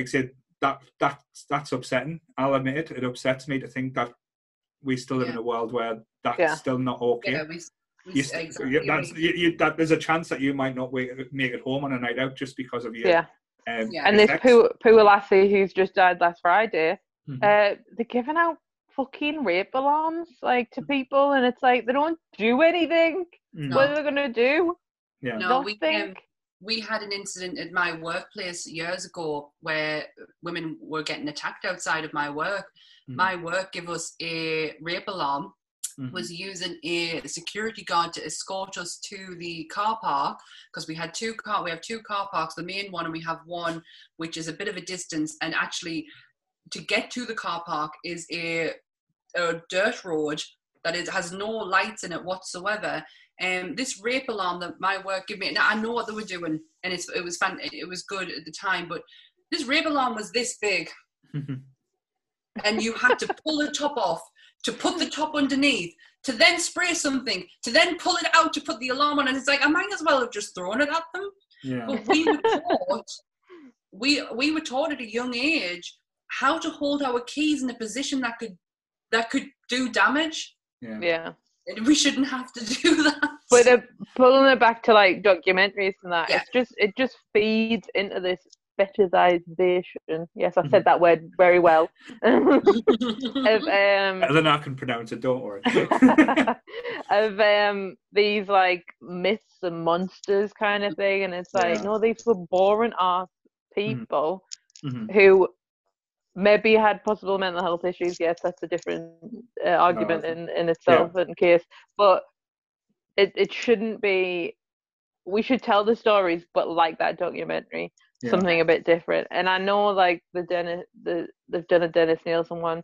Like I said, that that that's upsetting. I'll admit it. It upsets me to think that we still live in a world where that's Yeah. still not okay. yeah, we, we You exactly. you- that's, you, you, that there's a chance that you might not wait, make it home on a night out just because of your Yeah. um, Yeah. And this sex. poor poor lassie who's just died last Friday, Mhm. uh, they're giving out fucking rape alarms like to people, and it's like they don't do anything. Mm. What are they gonna do? yeah. No, we, Nothing. um, we had an incident at my workplace years ago where women were getting attacked outside of my work. Mhm. My work gave us a rape alarm, Mhm. was using a security guard to escort us to the car park because we had two car we have two car parks, the main one and we have one which is a bit of a distance and actually to get to the car park is a, a dirt road that is, has no lights in it whatsoever. And this rape alarm that my work gave me, now I know what they were doing, and it's, it was fun, it was good at the time, but this rape alarm was this big, and you had to pull the top off to put the top underneath to then spray something to then pull it out to put the alarm on and it's like i might as well have just thrown it at them yeah. but we were taught we we were taught at a young age how to hold our keys in a position that could that could do damage yeah. Yeah. and we shouldn't have to do that But uh, pulling it back to like documentaries and that, Yeah. it's just it just feeds into this fetishization. Yes, I said that word very well. of um, Better than I can pronounce it, don't worry. of um these like myths and monsters kind of thing, and it's like Yeah. no, these were boring ass people Mhm. who maybe had possible mental health issues. Yes, that's a different uh, argument in in itself and case, but it it shouldn't be. We should tell the stories, but like that documentary, Yeah. something a bit different. And I know like the Dennis, the they've done a Dennis Nilsen one.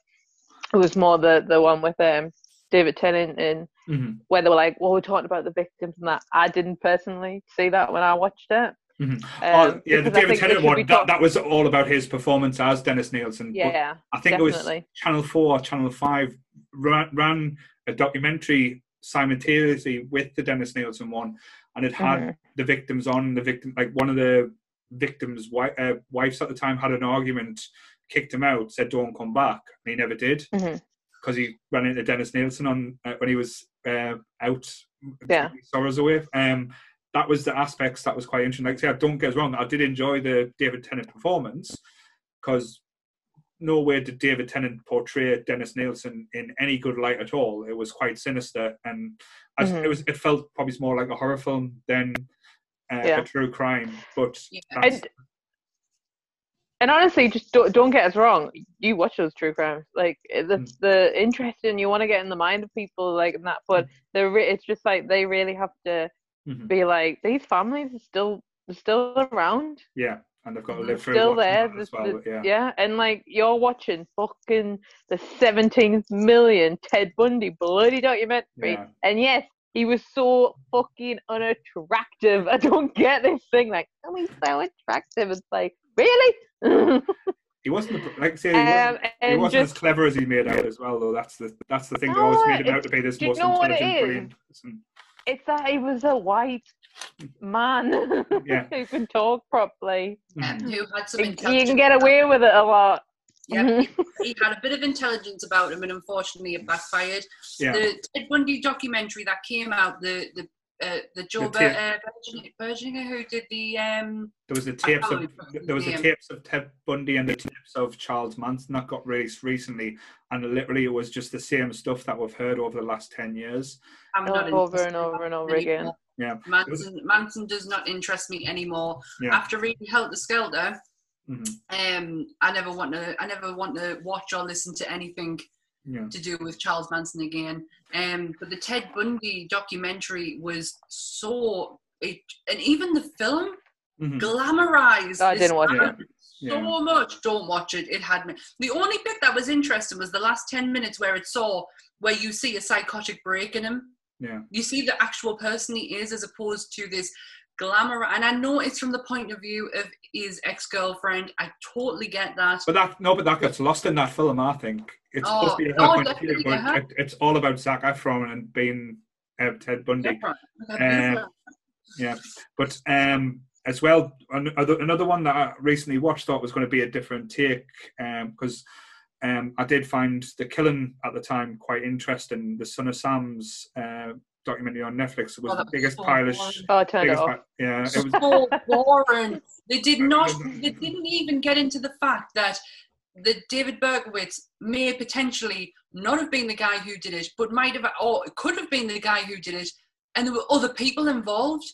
It was more the the one with um David Tennant and Mhm. where they were like, well, we're talking about the victims and that. I didn't personally see that when I watched it. Mhm. Um, oh, yeah, the David Tennant one, that, that was all about his performance as Dennis Nilsen. Yeah, I think it was. Channel 4 or Channel 5 ran, ran a documentary simultaneously with the Dennis Nilsen one, and it had Mhm. the victims on. The victim, like one of the victims' wi- uh, wives at the time, had an argument, kicked him out, said, "Don't come back," and he never did because he ran into Dennis Nilsen on uh, when he was uh, out. Yeah. sorrows away. Um, that was the aspects that was quite interesting. Like I say, don't get us wrong, I did enjoy the David Tennant performance because no way did David Tennant portray Dennis Nilsen in any good light at all. It was quite sinister, and as Mhm. it was, it felt probably more like a horror film than uh, Yeah. a true crime. But Yeah. And and honestly, just don't, don't get us wrong. You watch those true crimes, like the Mm. the interesting. You want to get in the mind of people like and that, but they're re- it's just like they really have to Mhm. be like these families are still still around. yeah, and they've got to Mhm. live through Still there, that as well. the- yeah. yeah, and like you're watching fucking the 17th million Ted Bundy bloody documentary, Yeah. and yes, he was so fucking unattractive. I don't get this thing like, oh, he's so attractive. It's like, really? um, He wasn't the- like say he wasn't, he wasn't just as clever as he made out as well though. That's the that's the thing. No, always made him out to be this most know what it intelligent, person. It's that he was a white man Yeah. who can talk properly. Mhm. who had some You can get away with it a lot. Yeah, he had a bit of intelligence about him, and unfortunately, it backfired. Yeah. The Ted Bundy documentary that came out, the the uh, the Joe The uh, Bergin- Berlinger who did the um There was the tapes of there was the name. tapes of Ted Bundy and the tapes of Charles Manson that got released recently, and literally it was just the same stuff that we've heard over the last ten years. I'm not over and over and that over again. Yeah. Manson Manson does not interest me anymore. Yeah. After reading Helter Skelter, Mhm. um, I never want to I never want to watch or listen to anything Yeah. to do with Charles Manson again. Um, but the Ted Bundy documentary was so, it, and even the film Mhm. glamorized. I didn't watch man it. So Yeah. much. Don't watch it. It had me. The only bit that was interesting was the last ten minutes where it saw where you see a psychotic break in him. Yeah. You see the actual person he is as opposed to this glamour. And I know it's from the point of view of his ex girlfriend. I totally get that. But that no, but that gets lost in that film. I think it's Oh, supposed to be a oh, point of view, but it, it's all about Zac Efron and being uh, Ted Bundy. Different. Um, Yeah, but um, as well, an- other- another one that I recently watched thought was going to be a different take because um, I did find the killing at the time quite interesting. The Son of Sam's uh, documentary on Netflix was Oh, the biggest so pile of sh- Oh, I turned it off. pi- yeah, it was so boring. They did not. They didn't even get into the fact that that David Berkowitz may potentially not have been the guy who did it, but might have, or could have been the guy who did it, and there were other people involved.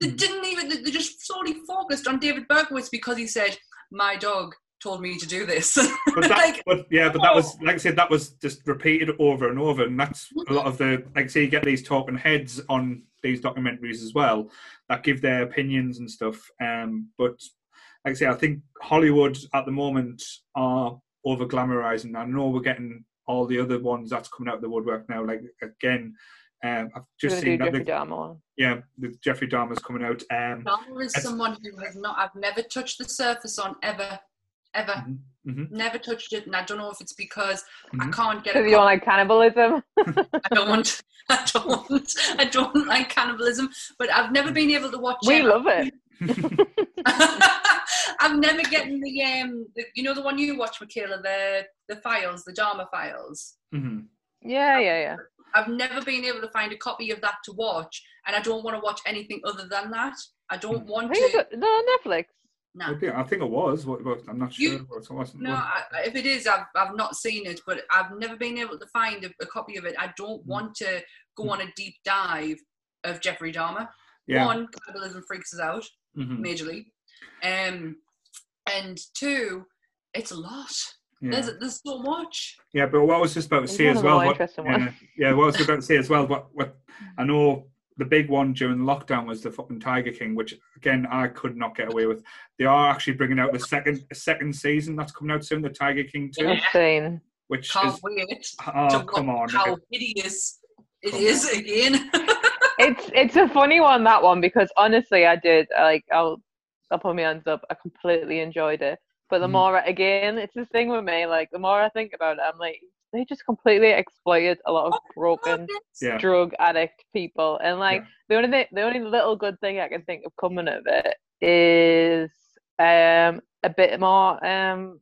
They Mhm. didn't even. They just solely focused on David Berkowitz because he said, "My dog told me to do this." but that, like, but yeah, but that was like I said, that was just repeated over and over, and that's a lot of the like. Say you get these talking heads on these documentaries as well that give their opinions and stuff. Um, but like I say, I think Hollywood at the moment are over glamorizing. I know we're getting all the other ones that's coming out of the woodwork now. Like again, um, I've just seen do that Jeffrey the, Dahmer one. yeah, the Jeffrey Dahmer's coming out. Um, Dahmer is someone who has not. I've never touched the surface on ever, ever. mhm, mhm, Never touched it, and I don't know if it's because I Mhm. can't get. Because you don't like cannibalism. I don't. I don't. I don't like cannibalism, but I've never been able to watch. We um, love it. I've never getting the um, the, you know, the one you watch, Michaela, the the files, the Dahmer files. mhm. Yeah, yeah, yeah. I've never been able to find a copy of that to watch, and I don't want to watch anything other than that. I don't want think to. it's no Netflix. No, I think- I think it was. What, what, I'm not sure. What, it wasn't. no. I, if it is, I've I've not seen it, but I've never been able to find a, a copy of it. I don't want to go on a deep dive of Jeffrey Dahmer. yeah. One, cannibalism freaks us out. mhm, majorly. Um, and two, it's a lot. yeah. There's there's so much. Yeah, but what I was just about to It's say as well. What, yeah, yeah, what I was about to say as well. What what I know the big one during lockdown was the fucking Tiger King, which again I could not get away with. They are actually bringing out the second second season that's coming out soon, the Tiger King two, Insane. which Can't is wait oh to come on, watch how hideous it Come is again. It's it's a funny one that one because honestly I did like I'll I'll put my hands up. I completely enjoyed it. But the Mhm. more I- again, it's the thing with me. Like the more I think about it, I'm like they just completely exploited a lot of broken yeah, drug addict people and like Yeah. the only thing, the only little good thing I can think of coming of it is um a bit more um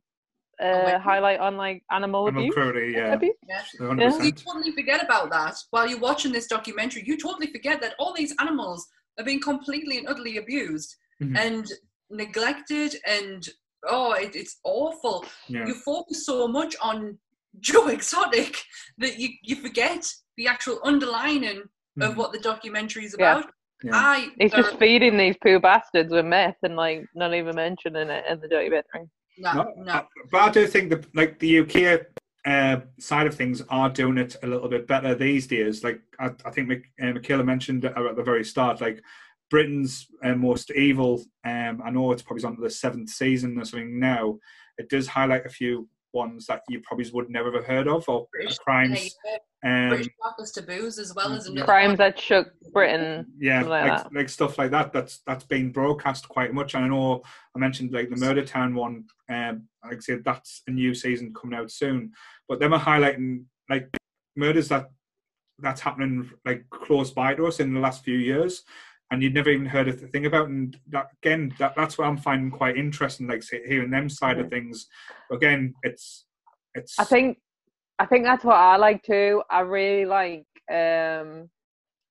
uh Awareness. highlight on like animal Animal abuse. cruelty, yeah, abuse. Yeah. hundred You totally forget about that while you're watching this documentary. You totally forget that all these animals are being completely and utterly abused Mhm. and neglected, and oh, it, it's awful. Yeah, you focus so much on Joe Exotic that you, you forget the actual underlining of Mhm. what the documentary is about. Yeah. I He's just feeding these poor bastards with meth and like not even mentioning it in the documentary. no, No, no. uh, but I do think that like the UK uh, side of things are doing it a little bit better these days. Like I, I think Mick, uh, Michaela mentioned at the very start, like Britain's uh, Most Evil. Um, I know it's probably on the seventh season or something now. It does highlight a few ones that you probably would never have heard of or British- crimes. Um, British Darkness Taboos as well as Crimes that shook Britain. yeah, like like, like stuff like that. That's that's been broadcast quite much. And I know I mentioned like the Murder Town one. Um, like I said, that's a new season coming out soon. But them are highlighting like murders that that's happening like close by to us in the last few years, and you'd never even heard a thing about. And that again, that that's what I'm finding quite interesting. Like hearing them side of things. Again, it's it's. I think I think that's what I like too. I really like um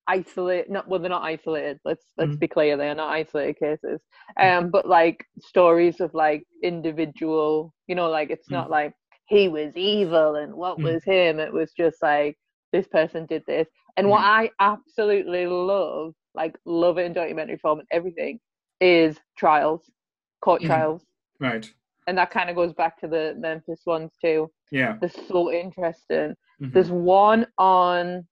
isolate not well they're not isolated. Let's let's Mhm. be clear, they are not isolated cases. Um but like stories of like individual, you know, like it's not like he was evil and what Mm. was him. It was just like this person did this. And what I absolutely love, like love it in documentary form and everything, is trials, court Yeah. trials. right. And that kind of goes back to the Memphis ones too Yeah. they're so interesting. Mhm. There's one on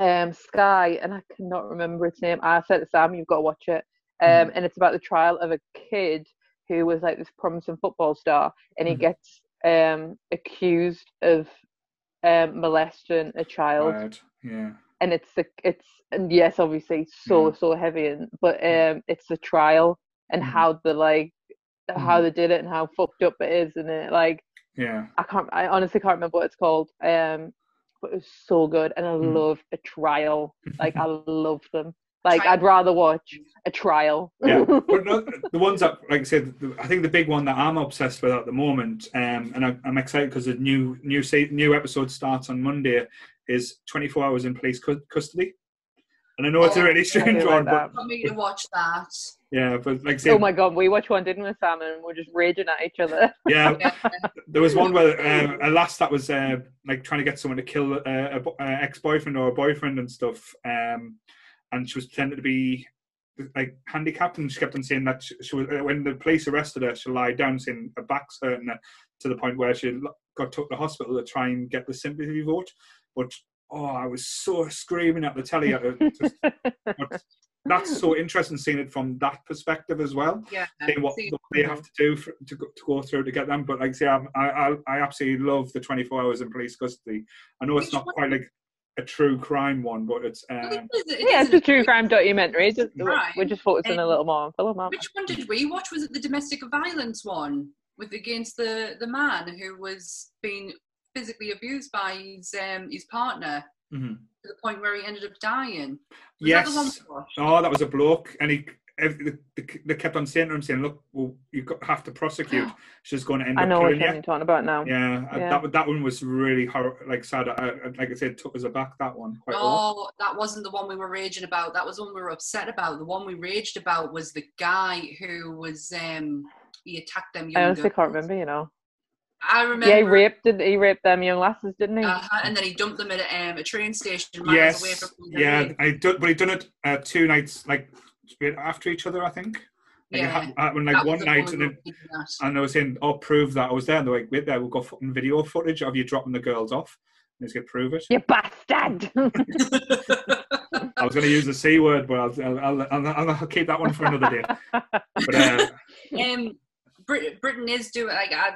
um Sky, and I cannot remember its name. I said to Sam, "You've got to watch it." Um, and it's about the trial of a kid who was like this promising football star, and he Mhm. gets um accused of um molesting a child, Right. Yeah. And it's the it's and yes, obviously so Mhm. so heavy, and but um it's the trial and Mhm. how the like how they did it and how fucked up it is, and it like Yeah. I can't. I honestly can't remember what it's called. Um, but it was so good, and I Mm. love a trial. Like I love them. Like Trial. I'd rather watch a trial. yeah, but no, the ones that, like I said, the- I think the big one that I'm obsessed with at the moment, um, and I, I'm excited because the new new se- new episode starts on Monday, is 24 hours in police cu- custody. And I know it's a Oh, really strange do like one, but that. Want me to watch that? yeah, but like I oh my god, we watched one, didn't we, Sam? And we're just raging at each other. yeah, Yeah. there was one where uh, a lass that was uh, like trying to get someone to kill uh, a, a ex-boyfriend or a boyfriend and stuff, um, and she was pretending to be like handicapped, and she kept on saying that she, she was uh, when the police arrested her, she lied down saying her back's hurting her to the point where she got took to the hospital to try and get the sympathy vote, but. Oh, I was so screaming at the telly. Just, but that's so interesting seeing it from that perspective as well Yeah. seeing what what they have to do for, to, go, to go through to get them. But like I say, I'm, I, I I absolutely love the 24 hours in police custody. I know it's Which not one? quite like a true crime one, but it's well, um, it is- it yeah, it's a true crime documentary. Just, Right. We're just focusing a Um, little more on film. aren't? Which one did we watch? Was it the domestic violence one with against the the man who was being physically abused by his um his partner mhm. to the point where he ended up dying? Was that the one yes. we watched? Oh, that was a bloke, and he. ev- They they kept on saying to him, saying, "Look, well, you have to prosecute. She's going to end I up know what killing you." you're talking about now. Yeah, uh, Yeah. that that one was really hor- like sad. I, I- like I said, took us aback that one quite a lot. No, that wasn't the one we were raging about. That was the one we were upset about. The one we raged about was the guy who was um he attacked them young I honestly girls. can't remember. You know. I remember. Yeah, he raped. He rape them young lasses? Didn't he? uh, and then he dumped them at a, um, a train station miles Yes, away from yeah. I done, but he done it uh, two nights like straight after each other. I think. Like, it Yeah. hap- happened like one night, and then and I was saying, "I'll prove that I was there." And they're like, "Wait there, we've got fucking video footage of you dropping the girls off." Let's get prove it. You bastard! I was going to use the c word, but I'll, I'll, I'll, I'll, I'll keep that one for another day. But uh, um, Brit- Britain is doing like I,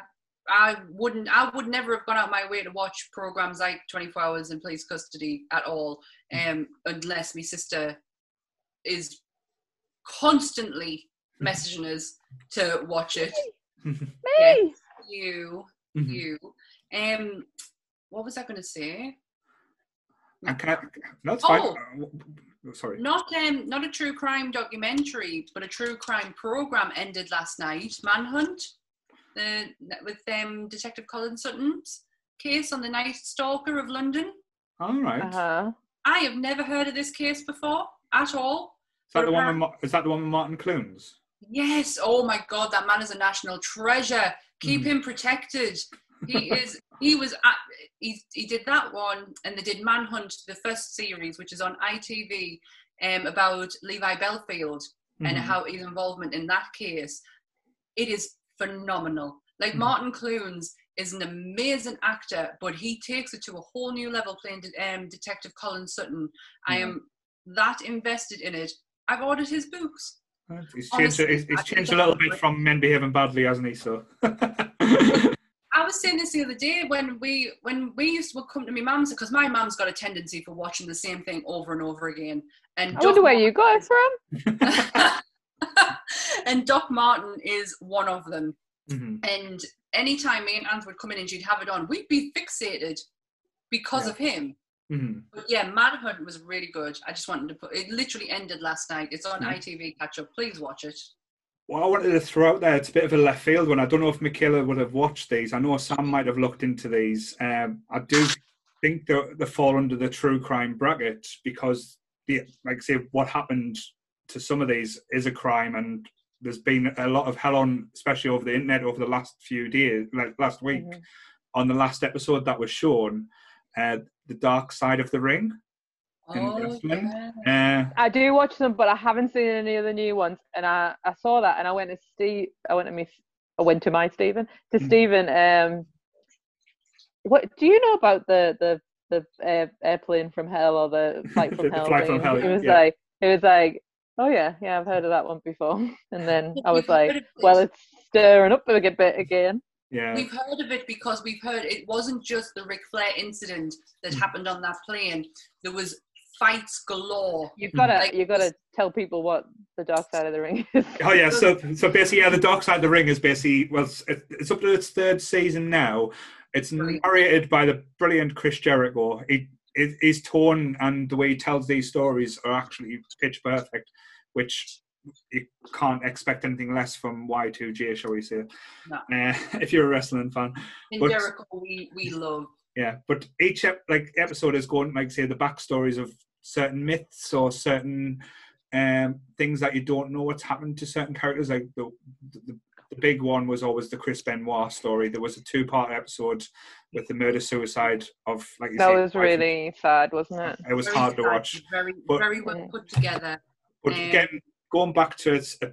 I wouldn't, I would never have gone out my way to watch programs like Twenty Four Hours in Police Custody at all, um, unless my sister is constantly messaging us to watch it. Me. you, mhm. you, um, what was I going to say? I can't. No, it's fine. Oh. Sorry. Not um, not a true crime documentary, but a true crime program ended last night. Manhunt, the with um, Detective Colin Sutton's case on the Night Stalker of London. All right. Uh-huh. I have never heard of this case before at all. Is that the one? With, is that the one with Martin Clunes? Yes. Oh my God, that man is a national treasure. Keep Mhm. him protected. He is. He was. At, he he did that one, and they did Manhunt, the first series, which is on ITV, um, about Levi Bellfield and Mhm. how his involvement in that case. It is phenomenal. Like Mhm. Martin Clunes is an amazing actor, but he takes it to a whole new level playing de- um, Detective Colin Sutton. I am that invested in it. I've ordered his books. He's changed. Honestly, he's, changed a little bit from men behaving badly, hasn't he? So. I was saying this the other day when we when we used to come to my mum's because my mum's got a tendency for watching the same thing over and over again. And I wonder where you got it from. and Doc Martin is one of them. Mhm. And anytime me and Anne would come in and she'd have it on, we'd be fixated because Yeah. of him. Mhm. But yeah, Manhunt was really good. I just wanted to put it. Literally ended last night. It's on Mhm. ITV catch up. Please watch it. Well, I wanted to throw out there, it's a bit of a left field one. I don't know if Michaela would have watched these. I know Sam might have looked into these. Um, I do think they they fall under the true crime bracket because, the, like I say, what happened to some of these is a crime, and there's been a lot of hell on, especially over the internet over the last few days, like last week, Mhm. on the last episode that was shown, uh, the dark side of the ring. In Oh, yeah. Uh, I do watch them, but I haven't seen any of the new ones. And I, I saw that, and I went to Steve. I went to me. I went to my Stephen. To Mm. Stephen. Um, what do you know about the the the uh, airplane from hell or the flight from The hell? Flight from? Hell, It was yeah. like it was like, oh yeah, yeah, I've heard of that one before. And then I was like, it. well, it's stirring up a bit again. yeah. We've heard of it because we've heard it wasn't just the Ric Flair incident that mm. happened on that plane. There was fights galore. You've got to Like, you've got to tell people what the dark side of the ring is. Oh yeah, so so basically, yeah, the Dark Side of the Ring is basically well, it's, it's up to its third season now. It's narrated by the brilliant Chris Jericho. He, his- his tone and the way he tells these stories are actually pitch perfect, which you can't expect anything less from Y2J, shall we say? No. Uh, if you're a wrestling fan, In But- Jericho, we, we love. yeah. But each ep- like episode is going like say the backstories of certain myths or certain um, things that you don't know what's happened to certain characters. Like the, the the big one was always the Chris Benoit story. There was a two part episode with the murder suicide of like you That say, was really sad, wasn't it? It was Very hard to watch. Very, But- very well put together. But Um, again, going back to its uh,